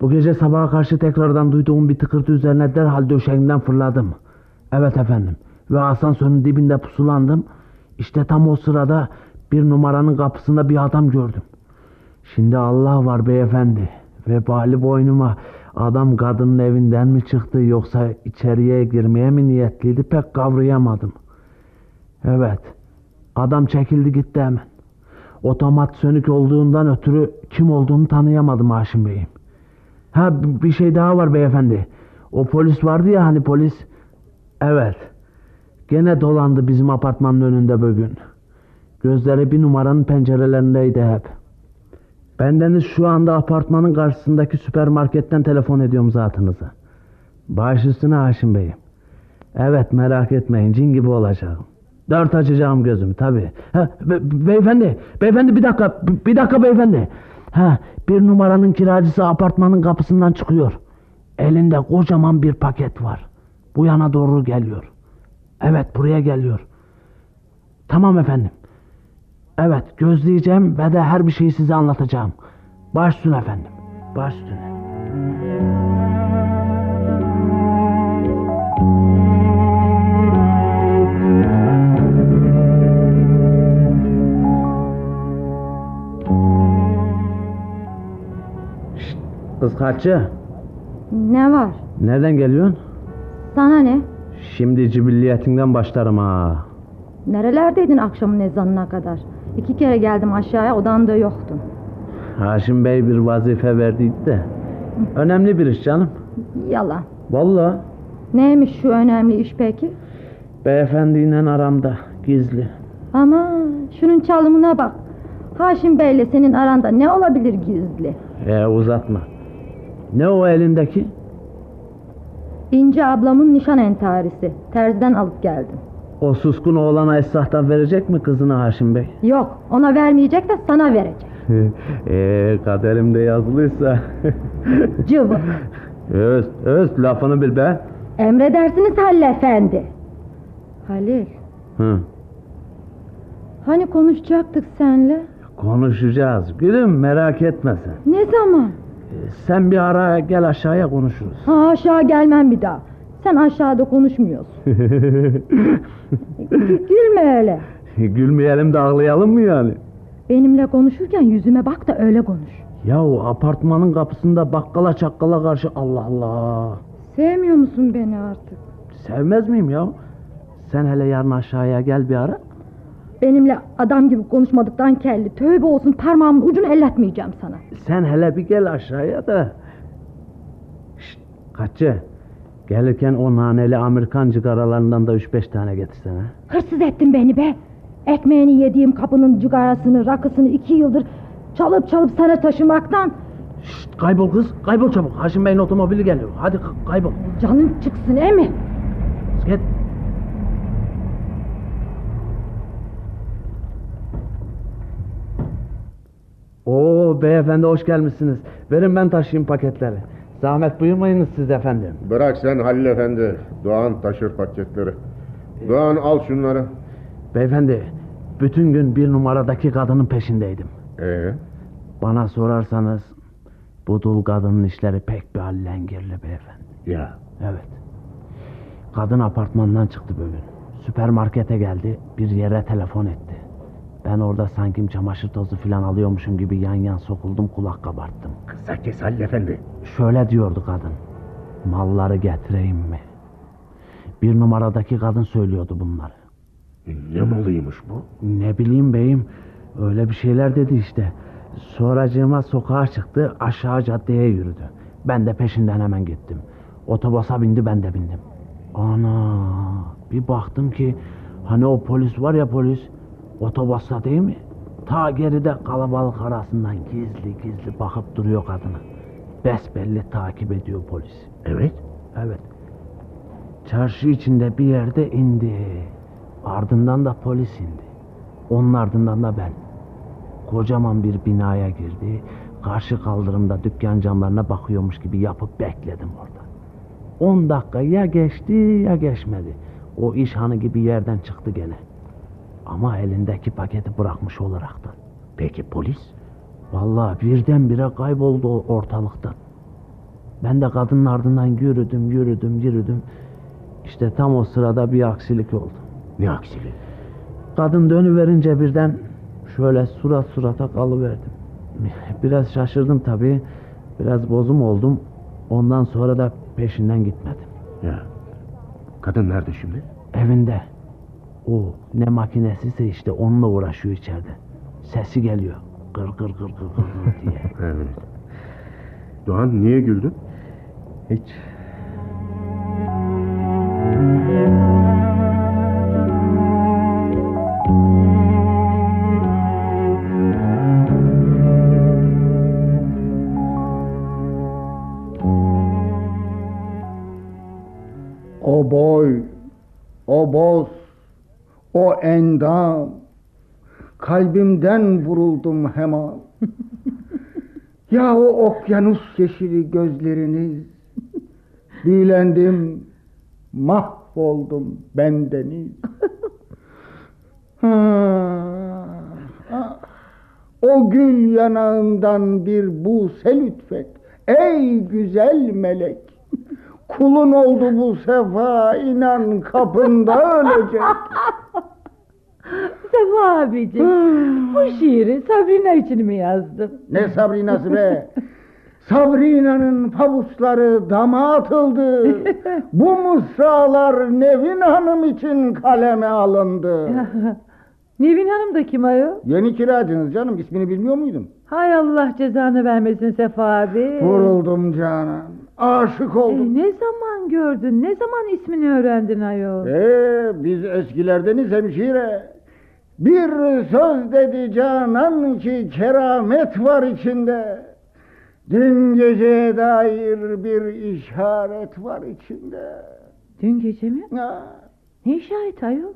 Speaker 4: Bu gece sabaha karşı tekrardan duyduğum bir tıkırtı üzerine derhal döşeğimden fırladım. Evet efendim. Ve asansörün dibinde pusulandım. İşte tam o sırada bir numaranın kapısında bir adam gördüm. Şimdi Allah var beyefendi. Ve bali boynuma adam kadının evinden mi çıktı yoksa içeriye girmeye mi niyetliydi pek kavrayamadım. Evet. Adam çekildi gitti hemen. Otomat sönük olduğundan ötürü kim olduğunu tanıyamadım Haşim Bey'im. Ha bir şey daha var beyefendi. O polis vardı ya hani polis. Evet. Gene dolandı bizim apartmanın önünde bugün. Gözleri bir numaranın pencerelerindeydi hep. Bendeniz şu anda apartmanın karşısındaki süpermarketten telefon ediyorum zatınıza. Baş üstüne Haşim Bey'im. Evet merak etmeyin cin gibi olacağım. Dört açacağım gözümü tabi. Be- beyefendi, beyefendi bir dakika, bir dakika beyefendi. Ha, bir numaranın kiracısı apartmanın kapısından çıkıyor. Elinde kocaman bir paket var. Bu yana doğru geliyor. Evet buraya geliyor. Tamam efendim. Evet gözleyeceğim ve de her bir şeyi size anlatacağım. Baş üstüne efendim. Baş üstüne. Kız kaççı.
Speaker 12: Ne var?
Speaker 4: Nereden geliyorsun?
Speaker 12: Sana ne?
Speaker 4: Şimdi cibilliyetinden başlarım ha.
Speaker 12: Nerelerdeydin akşamın ezanına kadar? İki kere geldim aşağıya odanda yoktun.
Speaker 4: Haşim Bey bir vazife verdiydi de. Önemli bir iş canım.
Speaker 12: Yalan.
Speaker 4: Vallahi
Speaker 12: Neymiş şu önemli iş peki?
Speaker 4: beyefendiyle aramda gizli.
Speaker 12: Ama şunun çalımına bak. Haşim Bey'le senin aranda ne olabilir gizli?
Speaker 4: E uzatma. Ne o elindeki?
Speaker 12: İnce ablamın nişan entarisi. Terziden alıp geldim.
Speaker 4: O suskun oğlana esnaftan verecek mi kızını Haşim Bey?
Speaker 12: Yok ona vermeyecek de sana verecek.
Speaker 4: Eee kaderimde yazılıysa.
Speaker 12: Cıvık.
Speaker 4: öz, öz lafını bil be.
Speaker 12: Emredersiniz Halil Efendi. Halil.
Speaker 4: Hı.
Speaker 12: Hani konuşacaktık senle?
Speaker 4: Konuşacağız. Gülüm merak etme sen.
Speaker 12: Ne zaman?
Speaker 4: Sen bir ara gel aşağıya konuşuruz.
Speaker 12: Ha aşağı gelmem bir daha. Sen aşağıda konuşmuyorsun. Gülme öyle.
Speaker 4: Gülmeyelim de ağlayalım mı yani?
Speaker 12: Benimle konuşurken yüzüme bak da öyle konuş.
Speaker 4: Yahu apartmanın kapısında bakkala çakkala karşı Allah Allah.
Speaker 12: Sevmiyor musun beni artık?
Speaker 4: Sevmez miyim ya? Sen hele yarın aşağıya gel bir ara.
Speaker 12: Benimle adam gibi konuşmadıktan kelli. Tövbe olsun parmağımın ucunu elletmeyeceğim sana.
Speaker 4: Sen hele bir gel aşağıya da. Şşt, kaççı. Gelirken o naneli Amerikan cigaralarından da üç beş tane getirsene.
Speaker 12: Hırsız ettin beni be. Ekmeğini yediğim kapının cigarasını, rakısını iki yıldır çalıp çalıp sana taşımaktan
Speaker 4: Şşt, kaybol kız, kaybol çabuk. Haşim Bey'in otomobili geliyor. Hadi kaybol.
Speaker 12: canın çıksın e mi?
Speaker 4: Git. Oo beyefendi hoş gelmişsiniz. Verin ben taşıyayım paketleri. Zahmet buyurmayınız siz efendim.
Speaker 7: Bırak sen Halil Efendi. Doğan taşır paketleri. Doğan al şunları.
Speaker 4: Beyefendi, bütün gün bir numaradaki kadının peşindeydim.
Speaker 7: Ee,
Speaker 4: Bana sorarsanız bu dul kadının işleri pek bir hallengirli beyefendi.
Speaker 7: ya
Speaker 4: Evet. Kadın apartmandan çıktı bugün. Süpermarkete geldi, bir yere telefon etti. Ben orada sanki çamaşır tozu falan alıyormuşum gibi yan yan sokuldum kulak kabarttım.
Speaker 7: kısa kes Halil Efendi.
Speaker 4: Şöyle diyordu kadın. Malları getireyim mi? Bir numaradaki kadın söylüyordu bunları.
Speaker 7: Ne malıymış bu?
Speaker 4: Ne bileyim beyim. Öyle bir şeyler dedi işte. Sonracığıma sokağa çıktı aşağı caddeye yürüdü. Ben de peşinden hemen gittim. Otobüse bindi ben de bindim. Ana bir baktım ki hani o polis var ya polis otobüste değil mi? Ta geride kalabalık arasından gizli gizli bakıp duruyor kadına. Besbelli takip ediyor polis.
Speaker 7: Evet.
Speaker 4: Evet. Çarşı içinde bir yerde indi. Ardından da polis indi. Onun ardından da ben. Kocaman bir binaya girdi. Karşı kaldırımda dükkan camlarına bakıyormuş gibi yapıp bekledim orada. 10 dakika ya geçti ya geçmedi. O iş hanı gibi yerden çıktı gene. Ama elindeki paketi bırakmış olaraktan.
Speaker 7: Peki polis?
Speaker 4: Vallahi birdenbire kayboldu ortalıktan. Ben de kadının ardından yürüdüm, yürüdüm, yürüdüm. İşte tam o sırada bir aksilik oldu.
Speaker 7: Ne aksiliği?
Speaker 4: Kadın dönüverince birden şöyle surat surata kalıverdim. Biraz şaşırdım tabii. Biraz bozum oldum. Ondan sonra da peşinden gitmedim.
Speaker 7: Ya. Kadın nerede şimdi?
Speaker 4: Evinde. O ne makinesiyse işte onunla uğraşıyor içeride. Sesi geliyor. Gır gır gır gır gır gır diye.
Speaker 7: Evet. Doğan niye güldün?
Speaker 8: Hiç.
Speaker 9: Endam. Kalbimden vuruldum hemen. ya o okyanus yeşili gözleriniz. Büyülendim, mahvoldum bendeniz. Ha, o gül yanağından bir buse lütfet. Ey güzel melek. Kulun oldu bu sefa inan kapında ölecek.
Speaker 6: Abicim, bu şiiri Sabrina için mi yazdın?
Speaker 9: Ne Sabrina'sı be? Sabrina'nın pabuçları dama atıldı. Bu mısralar Nevin Hanım için kaleme alındı.
Speaker 6: Nevin Hanım da kim ayol?
Speaker 9: Yeni kiracınız canım ismini bilmiyor muydun?
Speaker 6: Hay Allah cezanı vermesin Sefa abi.
Speaker 9: Vuruldum Canan. Aşık
Speaker 6: E,
Speaker 9: oldum.
Speaker 6: ne zaman gördün? Ne zaman ismini öğrendin ayol?
Speaker 9: Ee, biz eskilerdeniz hemşire. Bir söz dedi Canan ki keramet var içinde. Dün geceye dair bir işaret var içinde.
Speaker 6: Dün gece mi?
Speaker 9: Ha.
Speaker 6: Ne işaret ayol?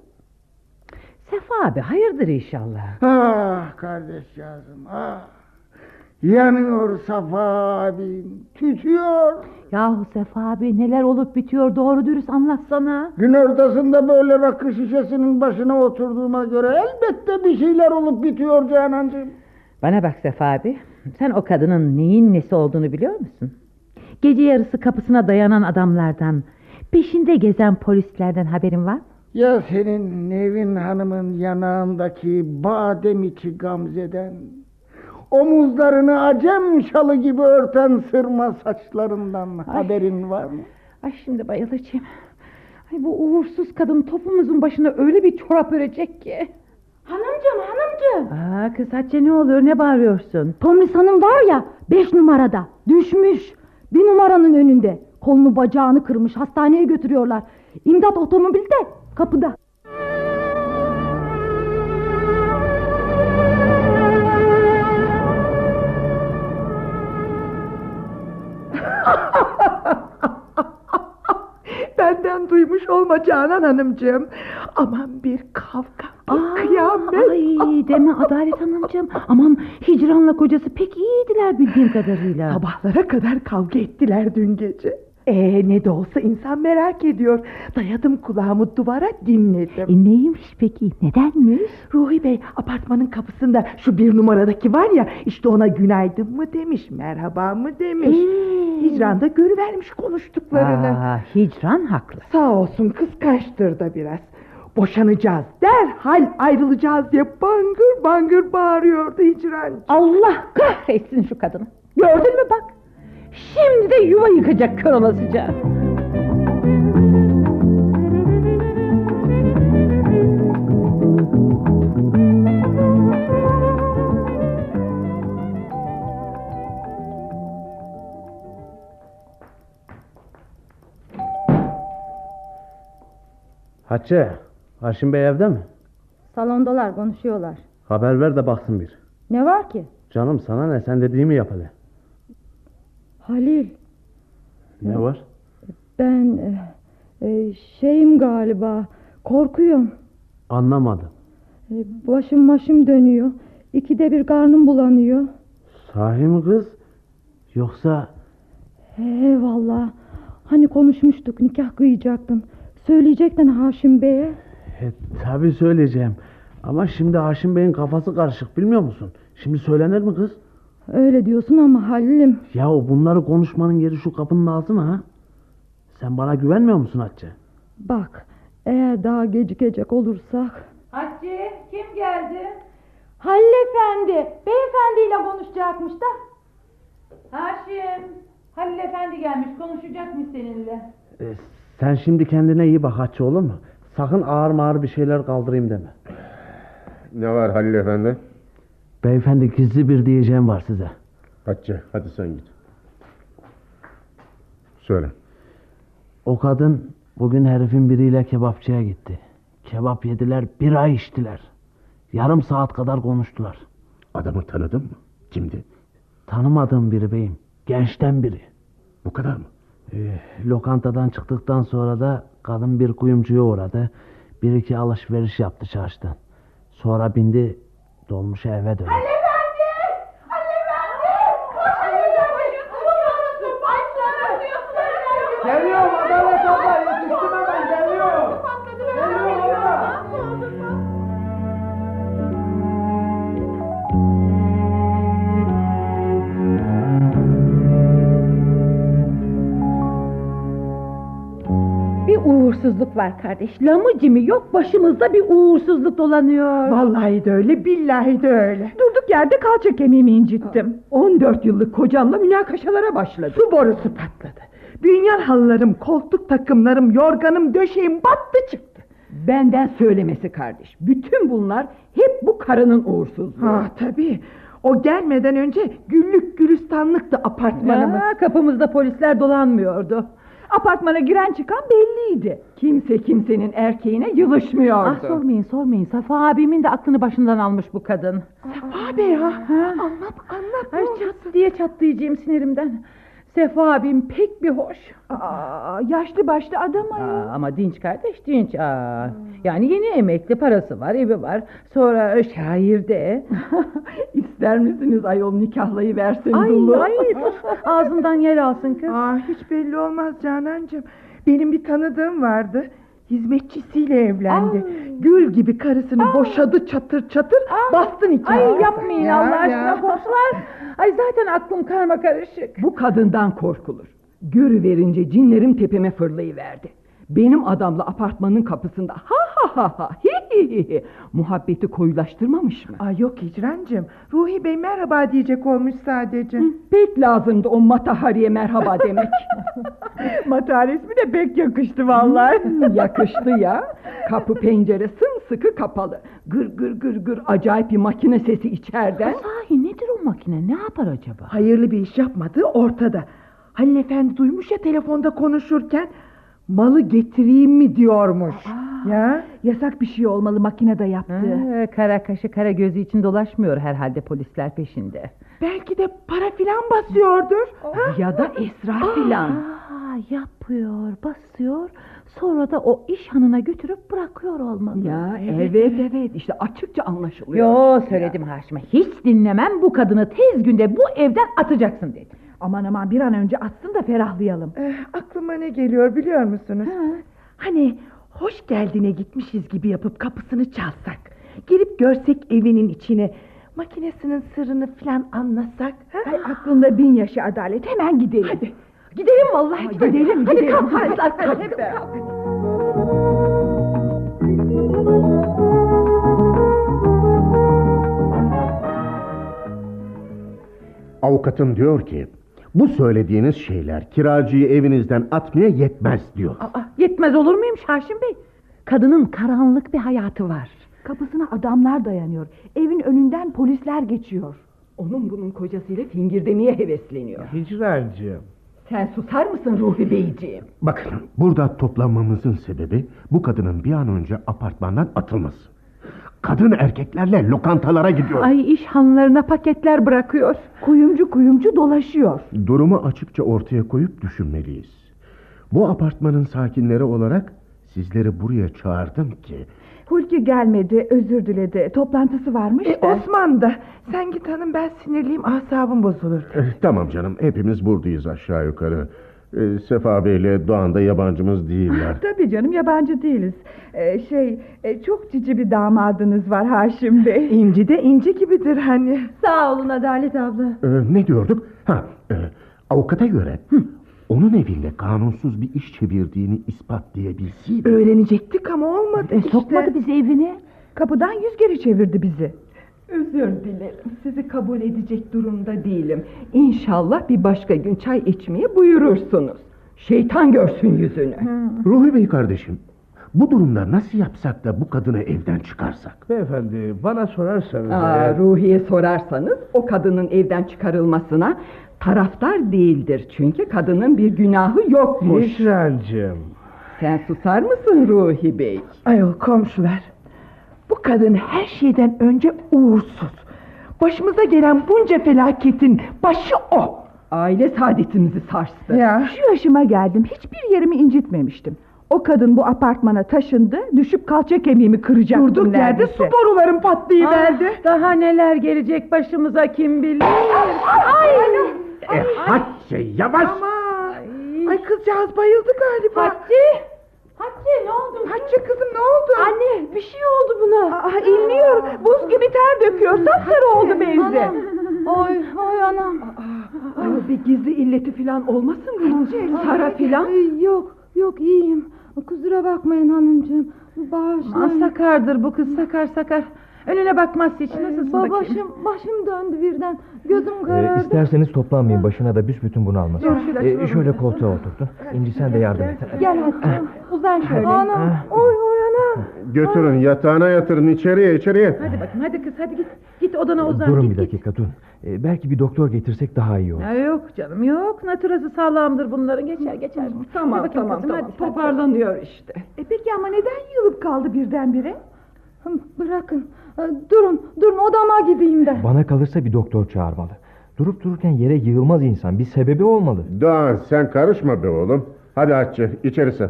Speaker 6: Sefa abi hayırdır inşallah.
Speaker 9: Ah kardeşcağızım ah. Yanıyor Safa abim, tütüyor.
Speaker 6: Yahu Sefa abi neler olup bitiyor doğru dürüst anlatsana.
Speaker 9: Gün ortasında böyle rakı şişesinin başına oturduğuma göre elbette bir şeyler olup bitiyor Canancığım.
Speaker 6: Bana bak Sefa abi. Sen o kadının neyin nesi olduğunu biliyor musun? Gece yarısı kapısına dayanan adamlardan, peşinde gezen polislerden haberin var mı?
Speaker 9: Ya senin Nevin Hanım'ın yanağındaki badem içi gamzeden, omuzlarını acem şalı gibi örten sırma saçlarından haberin var mı?
Speaker 6: Ay şimdi bayılacağım. Ay bu uğursuz kadın topumuzun başına öyle bir çorap örecek ki.
Speaker 12: Hanımcığım hanımcığım.
Speaker 6: Aa kız Hatice ne oluyor ne bağırıyorsun?
Speaker 12: Tomris Hanım var ya beş numarada düşmüş. Bir numaranın önünde. Kolunu bacağını kırmış hastaneye götürüyorlar. İmdat otomobil de kapıda.
Speaker 11: Benden duymuş olma Canan Hanımcığım. Aman bir kavga, bir
Speaker 6: Aa,
Speaker 11: kıyamet.
Speaker 6: Ay deme Adalet Hanımcığım. Aman Hicran'la kocası pek iyiydiler bildiğim kadarıyla.
Speaker 11: Sabahlara kadar kavga ettiler dün gece. Ee ne de olsa insan merak ediyor. Dayadım kulağımı duvara dinledim.
Speaker 6: E neymiş peki nedenmiş?
Speaker 11: Ruhi Bey apartmanın kapısında şu bir numaradaki var ya işte ona günaydın mı demiş merhaba mı demiş.
Speaker 6: Ee?
Speaker 11: Hicran da görüvermiş konuştuklarını.
Speaker 6: Aa, Hicran haklı.
Speaker 11: Sağ olsun kıskançtır da biraz. Boşanacağız derhal ayrılacağız diye bangır bangır bağırıyordu Hicran.
Speaker 6: Allah kahretsin şu kadını. Gördün mü bak. Şimdi de yuva yıkacak kör olasıca.
Speaker 4: Hatice, Haşim Bey evde mi?
Speaker 12: Salondalar, konuşuyorlar.
Speaker 4: Haber ver de baksın bir.
Speaker 12: Ne var ki?
Speaker 4: Canım sana ne, sen dediğimi yap hele.
Speaker 12: Halil
Speaker 4: Ne var?
Speaker 12: ben e, e, şeyim galiba korkuyorum.
Speaker 4: Anlamadım.
Speaker 12: E, başım başım dönüyor. İkide bir karnım bulanıyor.
Speaker 4: Sahi mi kız? Yoksa
Speaker 12: He valla. Hani konuşmuştuk nikah kıyacaktın. Söyleyecektin Haşim Bey'e.
Speaker 4: e, tabi söyleyeceğim. Ama şimdi Haşim Bey'in kafası karışık bilmiyor musun? Şimdi söylenir mi kız?
Speaker 12: Öyle diyorsun ama Halil'im.
Speaker 4: Ya bunları konuşmanın yeri şu kapının altı mı ha? Sen bana güvenmiyor musun Hatice?
Speaker 12: Bak eğer daha gecikecek olursak.
Speaker 6: Hatice kim geldi?
Speaker 12: Halil Efendi. Beyefendiyle konuşacakmış da.
Speaker 6: Haşim. Halil Efendi gelmiş konuşacakmış seninle.
Speaker 4: E, sen şimdi kendine iyi bak Hatice olur mu? Sakın ağır mağır bir şeyler kaldırayım deme.
Speaker 7: Ne var Halil Efendi?
Speaker 4: Beyefendi gizli bir diyeceğim var size.
Speaker 7: Hatice hadi sen git. Söyle.
Speaker 4: O kadın bugün herifin biriyle kebapçıya gitti. Kebap yediler, bir ay içtiler. Yarım saat kadar konuştular.
Speaker 7: Adamı tanıdın mı? Kimdi?
Speaker 4: Tanımadığım biri beyim. Gençten biri.
Speaker 7: Bu kadar mı?
Speaker 4: Ee, lokantadan çıktıktan sonra da kadın bir kuyumcuya uğradı. Bir iki alışveriş yaptı çarşıdan. Sonra bindi dolmuşa eve döndü.
Speaker 6: Uğursuzluk var kardeş. Lamıcımı yok başımızda bir uğursuzluk dolanıyor.
Speaker 11: Vallahi de öyle, billahi de öyle. Durduk yerde kalça kemiğimi incittim. 14 yıllık kocamla münakaşalara başladı. Su borusu patladı. Bünyan halılarım, koltuk takımlarım, yorganım, döşeğim battı çıktı.
Speaker 10: Benden söylemesi kardeş. Bütün bunlar hep bu karının uğursuzluğu.
Speaker 11: Ha tabii. O gelmeden önce güllük gülistanlıktı apartmanımız.
Speaker 6: Ya, kapımızda polisler dolanmıyordu. Apartmana giren çıkan belliydi.
Speaker 10: Kimse kimsenin erkeğine yılışmıyordu.
Speaker 6: Ah sormayın sormayın. Safa abimin de aklını başından almış bu kadın.
Speaker 11: Abi ya. Anlat anlat.
Speaker 6: Ay çat diye çatlayacağım sinirimden. Sefa abim pek bir hoş.
Speaker 11: Aa, yaşlı başlı adam ayol.
Speaker 6: Aa, ama dinç kardeş dinç. Aa, yani yeni emekli parası var evi var. Sonra şair de.
Speaker 10: İster misiniz ayol nikahlayı versin
Speaker 6: ay
Speaker 10: dulu?
Speaker 6: ay ağzından yer alsın kız.
Speaker 11: Aa, hiç belli olmaz Canancığım. Benim bir tanıdığım vardı. Hizmetçisiyle evlendi. Gül gibi karısını boşadı çatır çatır bastı nikahı.
Speaker 6: Ay yapmayın
Speaker 11: Ya,
Speaker 6: Allah aşkına
Speaker 11: ya.
Speaker 6: komşular. Ay zaten aklım karma karışık.
Speaker 10: Bu kadından korkulur. Görü verince cinlerim tepeme fırlayıverdi. Benim adamla apartmanın kapısında ha ha ha ha hi hi hi hi. Muhabbeti koyulaştırmamış mı?
Speaker 11: Ay yok Hicrancığım. Ruhi Bey merhaba diyecek olmuş sadece.
Speaker 10: Pek lazımdı o matahariye merhaba demek.
Speaker 11: Mata resmi de pek yakıştı vallahi.
Speaker 10: Hmm, Yakıştı ya. Kapı pencere sımsıkı kapalı. Gır gır gır gır acayip bir makine sesi içeriden.
Speaker 6: Sahi nedir o makine ne yapar acaba?
Speaker 11: Hayırlı bir iş yapmadığı ortada. Halil Efendi duymuş ya telefonda konuşurken malı getireyim mi diyormuş. Ya
Speaker 6: Yasak bir şey olmalı makinede yaptı. kara kaşı kara gözü için dolaşmıyor herhalde polisler peşinde.
Speaker 11: belki de para filan basıyordur. Ha?
Speaker 10: Ya da esrar filan.
Speaker 6: Aa, yapıyor basıyor sonra da o iş hanına götürüp bırakıyor olmalı.
Speaker 10: Ya evet evet, işte açıkça anlaşılıyor.
Speaker 6: Yo söyledim Haşim'e hiç dinlemem bu kadını tez günde bu evden atacaksın dedim.
Speaker 11: Aman aman bir an önce atsın da ferahlayalım. Eh, aklıma ne geliyor biliyor musunuz? Hani hoş geldine gitmişiz gibi yapıp kapısını çalsak. Girip görsek evinin içine. Makinesinin sırrını falan anlasak. Ha?
Speaker 10: Ay, aklında bin yaşı adalet hemen gidelim.
Speaker 11: Hadi.
Speaker 6: Gidelim vallahi
Speaker 10: Gidelim, gidelim.
Speaker 6: Hadi kalk
Speaker 10: Hadi,
Speaker 6: kızlar
Speaker 10: hadi,
Speaker 6: kalk.
Speaker 10: beraber.
Speaker 7: Avukatım diyor ki bu söylediğiniz şeyler kiracıyı evinizden atmaya yetmez diyor.
Speaker 6: Aa, yetmez olur muyum Haşim Bey? Kadının karanlık bir hayatı var.
Speaker 11: Kapısına adamlar dayanıyor. Evin önünden polisler geçiyor.
Speaker 10: Onun bunun kocasıyla fingir demeye hevesleniyor.
Speaker 9: Hicrancığım
Speaker 10: Sen susar mısın Ruhi Beyciğim?
Speaker 7: Bakın burada toplanmamızın sebebi bu kadının bir an önce apartmandan atılması. Kadın erkeklerle lokantalara gidiyor.
Speaker 10: Ay iş hanlarına paketler bırakıyor. Kuyumcu kuyumcu dolaşıyor.
Speaker 7: Durumu açıkça ortaya koyup düşünmeliyiz. Bu apartmanın sakinleri olarak sizleri buraya çağırdım ki...
Speaker 11: Hulki gelmedi, özür diledi. Toplantısı varmış
Speaker 9: E,
Speaker 11: da.
Speaker 9: Osman da. Sen git hanım ben sinirliyim asabım bozulur.
Speaker 7: Eh, tamam canım hepimiz buradayız aşağı yukarı. Eh, Sefa Bey ile Doğan da yabancımız değiller.
Speaker 11: Tabii canım yabancı değiliz. Ee, şey e, çok cici bir damadınız var Haşim Bey. İnci de inci gibidir hani.
Speaker 5: Sağ olun Adalet abla.
Speaker 7: Eh, ne diyorduk? Ha, eh, avukata göre onun evinde kanunsuz bir iş çevirdiğini ispatlayabilseydi...
Speaker 11: Öğrenecektik ama olmadı
Speaker 10: E,
Speaker 11: işte.
Speaker 10: sokmadı bizi evine.
Speaker 11: Kapıdan yüz geri çevirdi bizi.
Speaker 10: Özür dilerim. Sizi kabul edecek durumda değilim. İnşallah bir başka gün çay içmeye buyurursunuz. Şeytan görsün yüzünü.
Speaker 7: Ruhi Bey kardeşim, bu durumda nasıl yapsak da bu kadını evden çıkarsak?
Speaker 4: Beyefendi bana sorarsanız...
Speaker 10: Aa,
Speaker 4: eğer-
Speaker 10: Ruhi'ye sorarsanız o kadının evden çıkarılmasına taraftar değildir. Çünkü kadının bir günahı yokmuş.
Speaker 4: Hicrancığım.
Speaker 10: Sen susar mısın Ruhi Bey?
Speaker 11: Ayol komşular. Bu kadın her şeyden önce uğursuz. Başımıza gelen bunca felaketin başı o.
Speaker 10: Aile saadetimizi sarstı.
Speaker 11: Ya.
Speaker 13: Şu yaşıma geldim hiçbir yerimi incitmemiştim. O kadın bu apartmana taşındı, düşüp kalça kemiğimi kıracaktım
Speaker 11: Durduk yerde su borularım patlayıverdi.
Speaker 10: Ah, daha neler gelecek başımıza kim bilir.
Speaker 7: E Hatice yavaş!
Speaker 11: Ay kızcağız bayıldı galiba.
Speaker 5: Hatice! Hatice ne oldu?
Speaker 11: Hatice kızım ne oldu?
Speaker 5: Anne bir şey oldu buna.
Speaker 11: Aa, inliyor. Buz gibi ter döküyor. Sapsarı oldu benzi.
Speaker 5: Oy oy anam.
Speaker 10: Ay, bir gizli illeti falan olmasın mı? Sara falan.
Speaker 12: Yok yok iyiyim. Kusura bakmayın hanımcığım.
Speaker 10: Aman
Speaker 12: Bağışlayın.
Speaker 10: sakardır bu kız sakar sakar. Önüne bakmaz hiç nasılsın bakayım?
Speaker 12: Başım, başım döndü birden. Gözüm
Speaker 8: Ee,
Speaker 12: karardı.
Speaker 8: isterseniz toplanmayın başına da büsbütün bunu almasın.
Speaker 10: Dur, şöyle
Speaker 8: Ee, şöyle koltuğa oturtun. İnci sen de yardım et.
Speaker 12: Gel hadi.
Speaker 5: Uzan şöyle.
Speaker 12: Anam. Oy oy anam.
Speaker 7: Götürün yatağına yatırın içeriye içeriye.
Speaker 10: Hadi bakayım hadi kız hadi git. Git odana uzan
Speaker 8: Durun
Speaker 10: git
Speaker 8: bir
Speaker 10: git.
Speaker 8: dakika durun. Ee, belki bir doktor getirsek daha iyi olur.
Speaker 10: Ya yok canım yok. Naturası sağlamdır bunların. Geçer geçer.
Speaker 11: Tamam
Speaker 10: Hadi
Speaker 11: tamam
Speaker 10: kızım,
Speaker 11: tamam.
Speaker 10: hadi.
Speaker 11: Toparlanıyor işte. E peki ama neden yığılıp kaldı birdenbire?
Speaker 12: Hım, Bırakın. Ee, Durun, durun odama gideyim de.
Speaker 8: Bana kalırsa bir doktor çağırmalı. Durup dururken yere yığılmaz insan. Bir sebebi olmalı.
Speaker 7: Doğan sen karışma be oğlum. Hadi Hatice içerisi.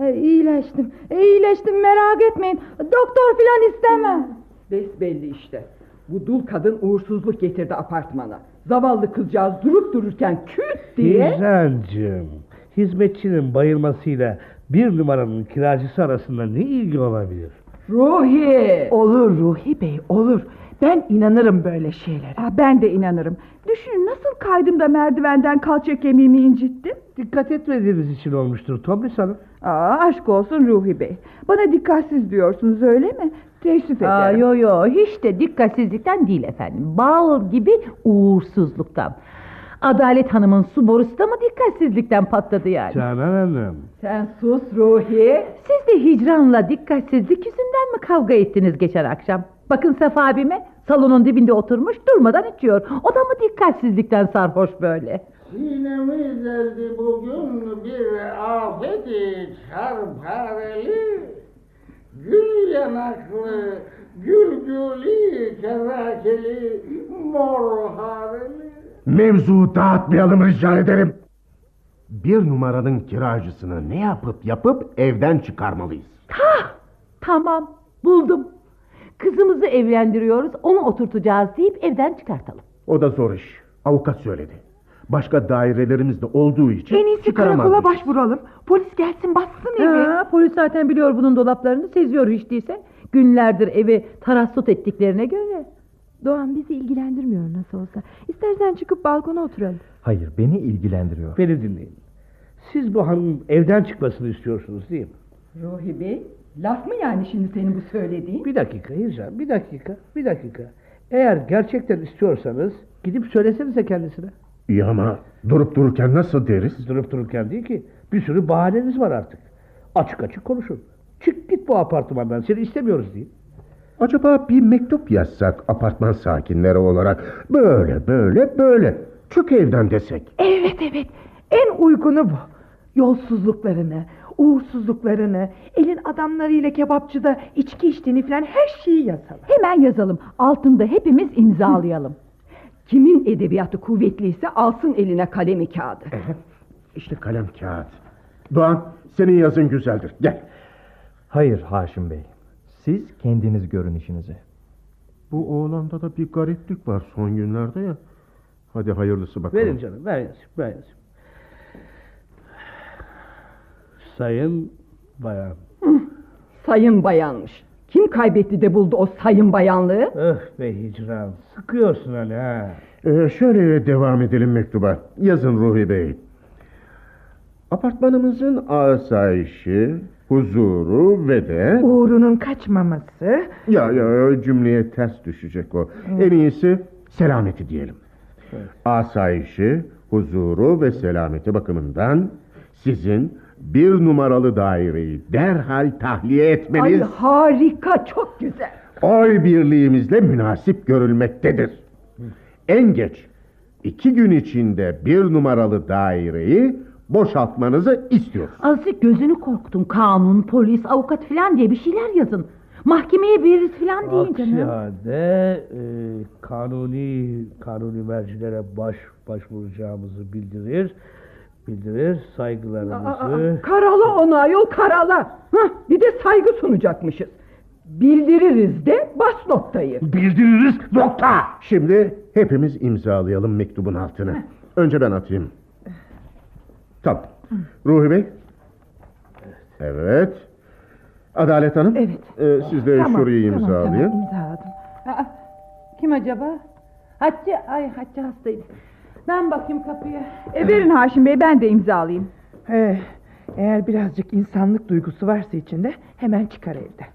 Speaker 12: Ee, iyileştim. İyileştim merak etmeyin. Doktor filan istemem.
Speaker 10: Besbelli işte. Bu dul kadın uğursuzluk getirdi apartmana. Zavallı kızcağız durup dururken küt diye...
Speaker 4: Hicrancığım. Hizmetçinin bayılmasıyla bir numaranın kiracısı arasında ne ilgi olabilir?
Speaker 10: Ruhi!
Speaker 11: Olur Ruhi Bey olur. Ben inanırım böyle şeylere.
Speaker 13: Aa, ben de inanırım. Düşünün nasıl kaydım da merdivenden kalça kemiğimi incittim.
Speaker 4: Dikkat etmediğiniz için olmuştur Tomris Hanım.
Speaker 13: Aa, aşk olsun Ruhi Bey. Bana dikkatsiz diyorsunuz öyle mi? Teessüf ederim.
Speaker 6: Aa, yo yo hiç de dikkatsizlikten değil efendim. Bal gibi uğursuzluktan. Adalet Hanım'ın su borusu da mı dikkatsizlikten patladı yani?
Speaker 4: Canan Hanım.
Speaker 10: Sen sus Ruhi.
Speaker 6: Siz de hicranla dikkatsizlik yüzünden mi kavga ettiniz geçen akşam? Bakın Safa abime salonun dibinde oturmuş durmadan içiyor. O da mı dikkatsizlikten sarhoş böyle?
Speaker 9: Sinemiz deldi bugün bir afeti çarpareli Gül yanaklı, gülgülü, kerakeli, mor hareli
Speaker 7: Mevzu dağıtmayalım rica ederim. Bir numaranın kiracısını ne yapıp yapıp evden çıkarmalıyız.
Speaker 6: Ha, tamam buldum. Kızımızı evlendiriyoruz onu oturtacağız deyip evden çıkartalım.
Speaker 7: O da zor iş. Avukat söyledi. Başka dairelerimizde olduğu için
Speaker 11: En iyisi karakola başvuralım. Polis gelsin bassın evi.
Speaker 6: Ha, polis zaten biliyor bunun dolaplarını seziyor hiç değilse. Günlerdir evi tarassut ettiklerine göre.
Speaker 5: Doğan bizi ilgilendirmiyor nasıl olsa. İstersen çıkıp balkona oturalım.
Speaker 8: Hayır beni ilgilendiriyor.
Speaker 4: Beni dinleyin. Siz bu hanımın evden çıkmasını istiyorsunuz değil mi?
Speaker 10: Ruhi Bey laf mı yani şimdi senin bu söylediğin?
Speaker 4: Bir dakika Hicran, bir dakika, bir dakika. Eğer gerçekten istiyorsanız gidip söylesenize kendisine.
Speaker 7: İyi ama durup dururken nasıl deriz?
Speaker 4: Durup dururken değil ki. Bir sürü bahaneniz var artık. Açık açık konuşun. Çık git bu apartmandan seni istemiyoruz deyin.
Speaker 7: Acaba bir mektup yazsak apartman sakinleri olarak böyle böyle böyle çık evden desek.
Speaker 11: Evet evet. En uygunu bu. Yolsuzluklarını, uğursuzluklarını, elin adamlarıyla kebapçıda içki içtiğini falan her şeyi yazalım.
Speaker 10: Hemen yazalım. Altında hepimiz imzalayalım. Kimin edebiyatı kuvvetliyse alsın eline kalemi kağıdı.
Speaker 7: İşte kalem kağıt. Doğan senin yazın güzeldir. Gel.
Speaker 8: Hayır Haşim Bey. Siz kendiniz görün işinizi.
Speaker 7: Bu oğlanda da bir gariplik var son günlerde ya. Hadi hayırlısı bakalım.
Speaker 14: Verin canım ver yazayım ver yazayım. Sayın Bayan.
Speaker 10: Sayın bayanmış. Kim kaybetti de buldu o sayın bayanlığı?
Speaker 14: Öh be hicran. Sıkıyorsun hani ha.
Speaker 7: Ee, şöyle devam edelim mektuba. Yazın Ruhi Bey. Apartmanımızın asayişi, huzuru ve de...
Speaker 11: Uğrunun kaçmaması.
Speaker 7: Ya ya cümleye ters düşecek o. En iyisi selameti diyelim. Asayişi, huzuru ve selameti bakımından sizin bir numaralı daireyi derhal tahliye
Speaker 10: Ay
Speaker 7: etmeniz
Speaker 10: harika çok güzel.
Speaker 7: oy birliğimizle münasip görülmektedir. En geç iki gün içinde bir numaralı daireyi boşaltmanızı istiyoruz.
Speaker 6: Azıcık gözünü korktun. Kanun, polis, avukat falan diye bir şeyler yazın. Mahkemeye veririz falan deyin
Speaker 14: Aksi
Speaker 6: canım.
Speaker 14: halde e, kanuni kanuni mercilere baş başvuracağımızı bildirir. Bildirir saygılarımızı.
Speaker 10: Karala onu ayol karala. Hah, bir de saygı sunacakmışız. Bildiririz de bas noktayı.
Speaker 7: Bildiririz nokta. Şimdi hepimiz imzalayalım mektubun altını. Önce ben atayım. Tamam. Ruhi Bey. Evet. Adalet Hanım. Evet. siz de şurayı imzalayın.
Speaker 6: imzaladım. Aa, kim acaba? Hatice, ay Hatice hastaydı. Ben bakayım kapıya.
Speaker 13: E, verin Haşim Bey ben de imzalayayım.
Speaker 11: Eh, eğer birazcık insanlık duygusu varsa içinde hemen çıkar evden.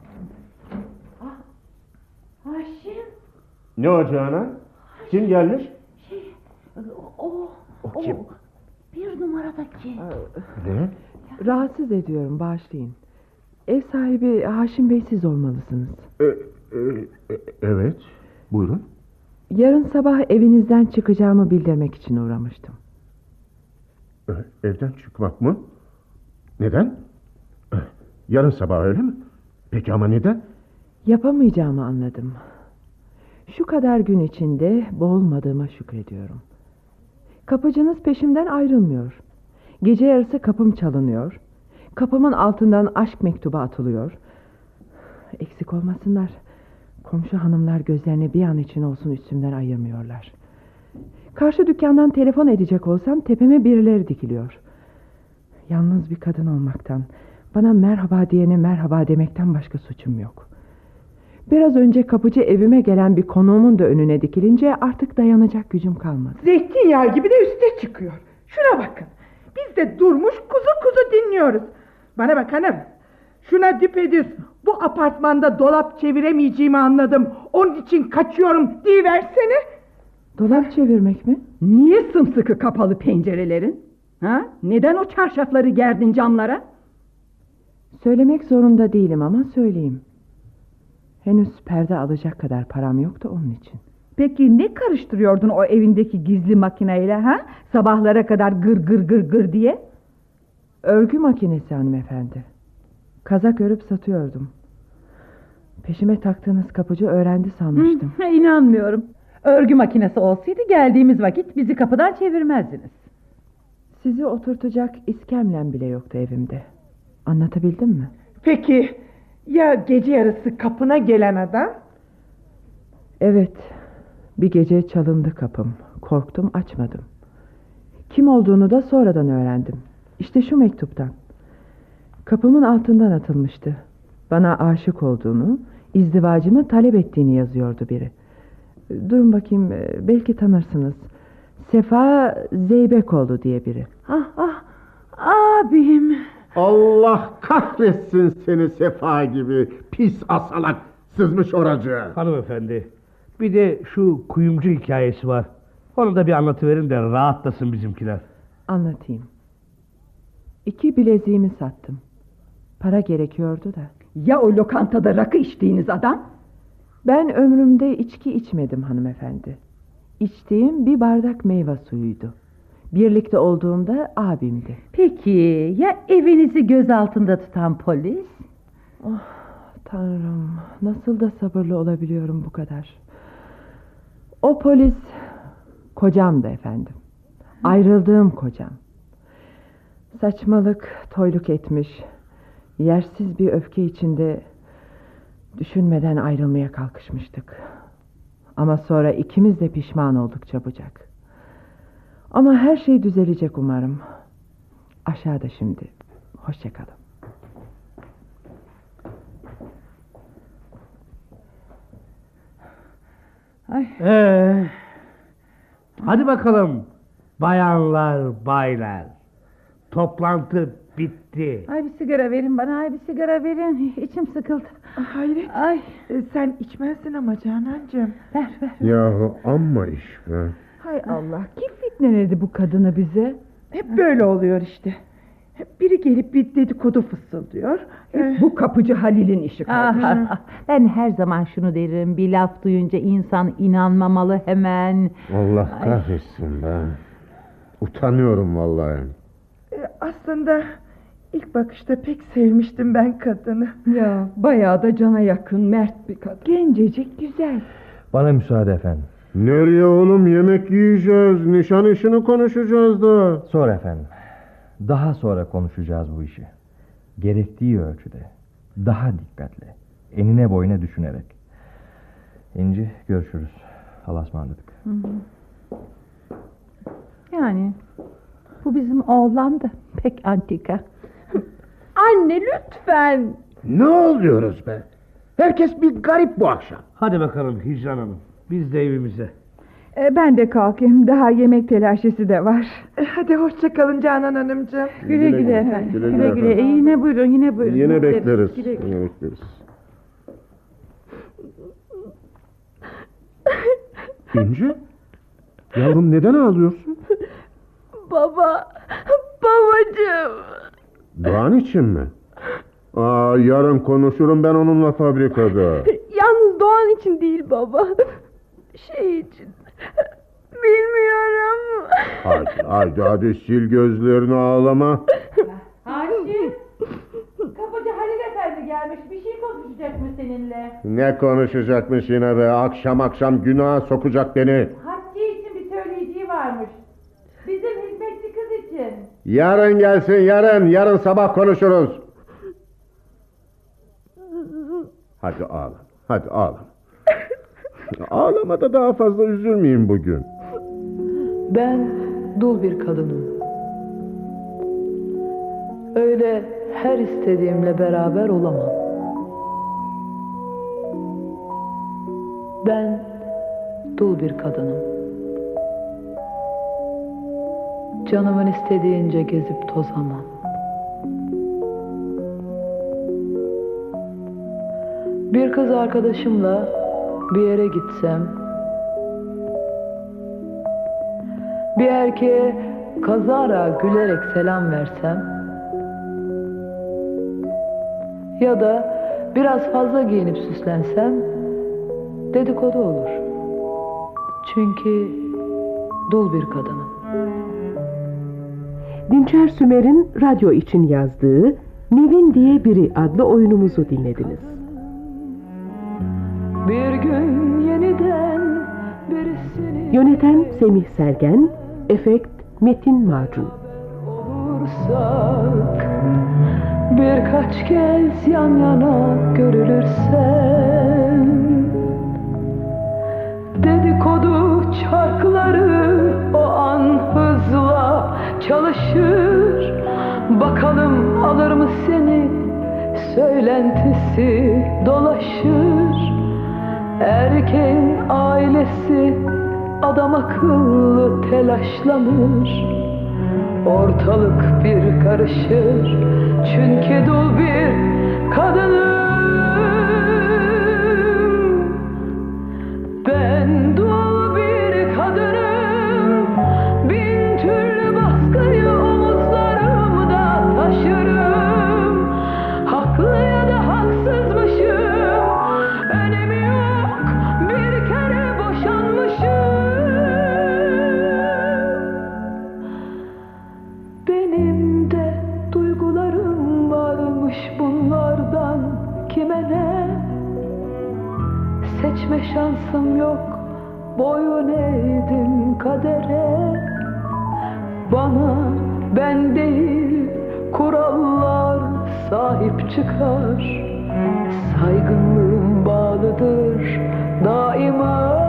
Speaker 6: Haşim,
Speaker 7: Ne o Canan? Kim gelmiş?
Speaker 6: o,
Speaker 7: O kim?
Speaker 6: Bir numaradaki.
Speaker 7: Ne?
Speaker 2: Rahatsız ediyorum bağışlayın. Ev sahibi Haşim Bey siz olmalısınız.
Speaker 7: E, e, e, evet. Buyurun.
Speaker 2: Yarın sabah evinizden çıkacağımı bildirmek için uğramıştım.
Speaker 7: E, evden çıkmak mı? Neden? E, yarın sabah öyle mi? Peki ama neden?
Speaker 2: Yapamayacağımı anladım. Şu kadar gün içinde boğulmadığıma şükrediyorum. Kapıcınız peşimden ayrılmıyor. Gece yarısı kapım çalınıyor. Kapımın altından aşk mektubu atılıyor. Eksik olmasınlar. Komşu hanımlar gözlerini bir an için olsun üstümden ayırmıyorlar. Karşı dükkandan telefon edecek olsam tepeme birileri dikiliyor. Yalnız bir kadın olmaktan, bana merhaba diyene merhaba demekten başka suçum yok. Biraz önce kapıcı evime gelen bir konuğumun da önüne dikilince artık dayanacak gücüm kalmadı.
Speaker 11: Zeytinyağı gibi de üste çıkıyor. Şuna bakın. Biz de durmuş kuzu kuzu dinliyoruz. Bana bak hanım. Şuna düpedüz bu apartmanda dolap çeviremeyeceğimi anladım. Onun için kaçıyorum diyiversene.
Speaker 2: Dolap çevirmek mi?
Speaker 10: Niye sımsıkı kapalı pencerelerin? Ha? Neden o çarşafları gerdin camlara?
Speaker 2: Söylemek zorunda değilim ama söyleyeyim. Henüz perde alacak kadar param yoktu onun için.
Speaker 13: Peki ne karıştırıyordun o evindeki gizli makineyle ha? Sabahlara kadar gır gır gır gır diye.
Speaker 2: Örgü makinesi hanımefendi. Kazak örüp satıyordum. Peşime taktığınız kapıcı öğrendi sanmıştım.
Speaker 6: Hı, inanmıyorum. Örgü makinesi olsaydı geldiğimiz vakit bizi kapıdan çevirmezdiniz.
Speaker 2: Sizi oturtacak iskemlem bile yoktu evimde. Anlatabildim mi?
Speaker 11: Peki ya gece yarısı kapına gelen adam?
Speaker 2: Evet. Bir gece çalındı kapım. Korktum açmadım. Kim olduğunu da sonradan öğrendim. İşte şu mektuptan. Kapımın altından atılmıştı. Bana aşık olduğunu, izdivacımı talep ettiğini yazıyordu biri. Durun bakayım belki tanırsınız. Sefa Zeybekoğlu diye biri.
Speaker 6: Ah ah abim.
Speaker 7: Allah kahretsin seni sefa gibi pis asalak sızmış oracı.
Speaker 14: Hanımefendi bir de şu kuyumcu hikayesi var. Onu da bir anlatıverin de rahatlasın bizimkiler.
Speaker 2: Anlatayım. İki bileziğimi sattım. Para gerekiyordu da.
Speaker 10: Ya o lokantada rakı içtiğiniz adam?
Speaker 2: Ben ömrümde içki içmedim hanımefendi. İçtiğim bir bardak meyve suyuydu. Birlikte olduğumda abimdi.
Speaker 6: Peki ya evinizi göz altında tutan polis?
Speaker 2: Oh, Tanrım nasıl da sabırlı olabiliyorum bu kadar. O polis kocamdı efendim. Ayrıldığım kocam. Saçmalık, toyluk etmiş. Yersiz bir öfke içinde düşünmeden ayrılmaya kalkışmıştık. Ama sonra ikimiz de pişman olduk çabucak. Ama her şey düzelecek umarım. Aşağıda şimdi. Hoşçakalın.
Speaker 6: Ay.
Speaker 14: Ee, hadi bakalım bayanlar baylar. Toplantı bitti.
Speaker 6: Ay bir sigara verin bana ay bir sigara verin. İçim sıkıldı.
Speaker 11: Hayret.
Speaker 6: Ay.
Speaker 11: E, Sen içmezsin ama Canancığım.
Speaker 6: Ver ver.
Speaker 7: Yahu amma iş be.
Speaker 2: Hay Allah kim fitneledi bu kadını bize?
Speaker 11: Hep böyle oluyor işte. Hep biri gelip bir dedikodu fısıldıyor.
Speaker 10: Hep bu kapıcı Halil'in işi
Speaker 6: Ah, ah, ah. Ben her zaman şunu derim. Bir laf duyunca insan inanmamalı hemen.
Speaker 7: Allah
Speaker 6: Ay.
Speaker 7: kahretsin be. Utanıyorum vallahi.
Speaker 11: E, Aslında ilk bakışta pek sevmiştim ben kadını.
Speaker 10: Ya bayağı da cana yakın mert bir kadın.
Speaker 2: Gencecik güzel.
Speaker 8: Bana müsaade efendim.
Speaker 7: Nereye oğlum yemek yiyeceğiz. Nişan işini konuşacağız da.
Speaker 8: Sonra efendim. Daha sonra konuşacağız bu işi. Gerektiği ölçüde. Daha dikkatli. Enine boyuna düşünerek. İnci görüşürüz. Allah'a ısmarladık.
Speaker 6: Yani bu bizim oğlan da pek antika.
Speaker 5: Anne lütfen.
Speaker 7: Ne oluyoruz be? Herkes bir garip bu akşam.
Speaker 14: Hadi bakalım Hicran Hanım. Biz de evimize.
Speaker 13: E, ben de kalkayım. Daha yemek telaşesi de var.
Speaker 11: E, Hadi hoşça kalın Canan Hanımcığım.
Speaker 6: Güle güle efendim.
Speaker 7: Güle
Speaker 6: Güle
Speaker 7: güle
Speaker 6: güle.
Speaker 7: efendim.
Speaker 6: E, yine buyurun yine buyurun.
Speaker 7: Yine bekleriz.
Speaker 6: Güle güle.
Speaker 7: Yine bekleriz. İnci? Yavrum neden ağlıyorsun?
Speaker 5: Baba. Babacığım.
Speaker 7: Doğan için mi? Aa, yarın konuşurum ben onunla fabrikada.
Speaker 5: Yalnız Doğan için değil baba. Şey için. Bilmiyorum.
Speaker 7: Hadi, hadi, hadi sil gözlerini ağlama.
Speaker 6: Haşim. Kapıcı Halil Efendi gelmiş. Bir şey konuşacak mı seninle?
Speaker 7: Ne konuşacakmış yine be? Akşam akşam günaha sokacak beni.
Speaker 6: Hatice için bir söyleyeceği varmış. Bizim hizmetçi kız için.
Speaker 7: Yarın gelsin yarın. Yarın sabah konuşuruz. Hadi ağla. Hadi ağla. Ağlama da daha fazla üzülmeyin bugün.
Speaker 3: Ben dul bir kadınım. Öyle her istediğimle beraber olamam. Ben dul bir kadınım. Canımın istediğince gezip tozamam. Bir kız arkadaşımla bir yere gitsem bir erkeğe kazara gülerek selam versem ya da biraz fazla giyinip süslensem dedikodu olur. Çünkü dul bir kadınım.
Speaker 15: Dinçer Sümer'in radyo için yazdığı Nevin diye biri adlı oyunumuzu dinlediniz.
Speaker 3: Bir gün yeniden birisini
Speaker 15: Yöneten Semih Sergen, efekt Metin Macun.
Speaker 3: olursak Birkaç kez yan yana görülürsen Dedikodu çarkları o an hızla çalışır Bakalım alır mı seni söylentisi dolaşır Erkeğin ailesi adam akıllı telaşlanır. Ortalık bir karışır. Çünkü dul bir kadınım kadere. Bana ben değil kurallar sahip çıkar. Saygınlığım bağlıdır daima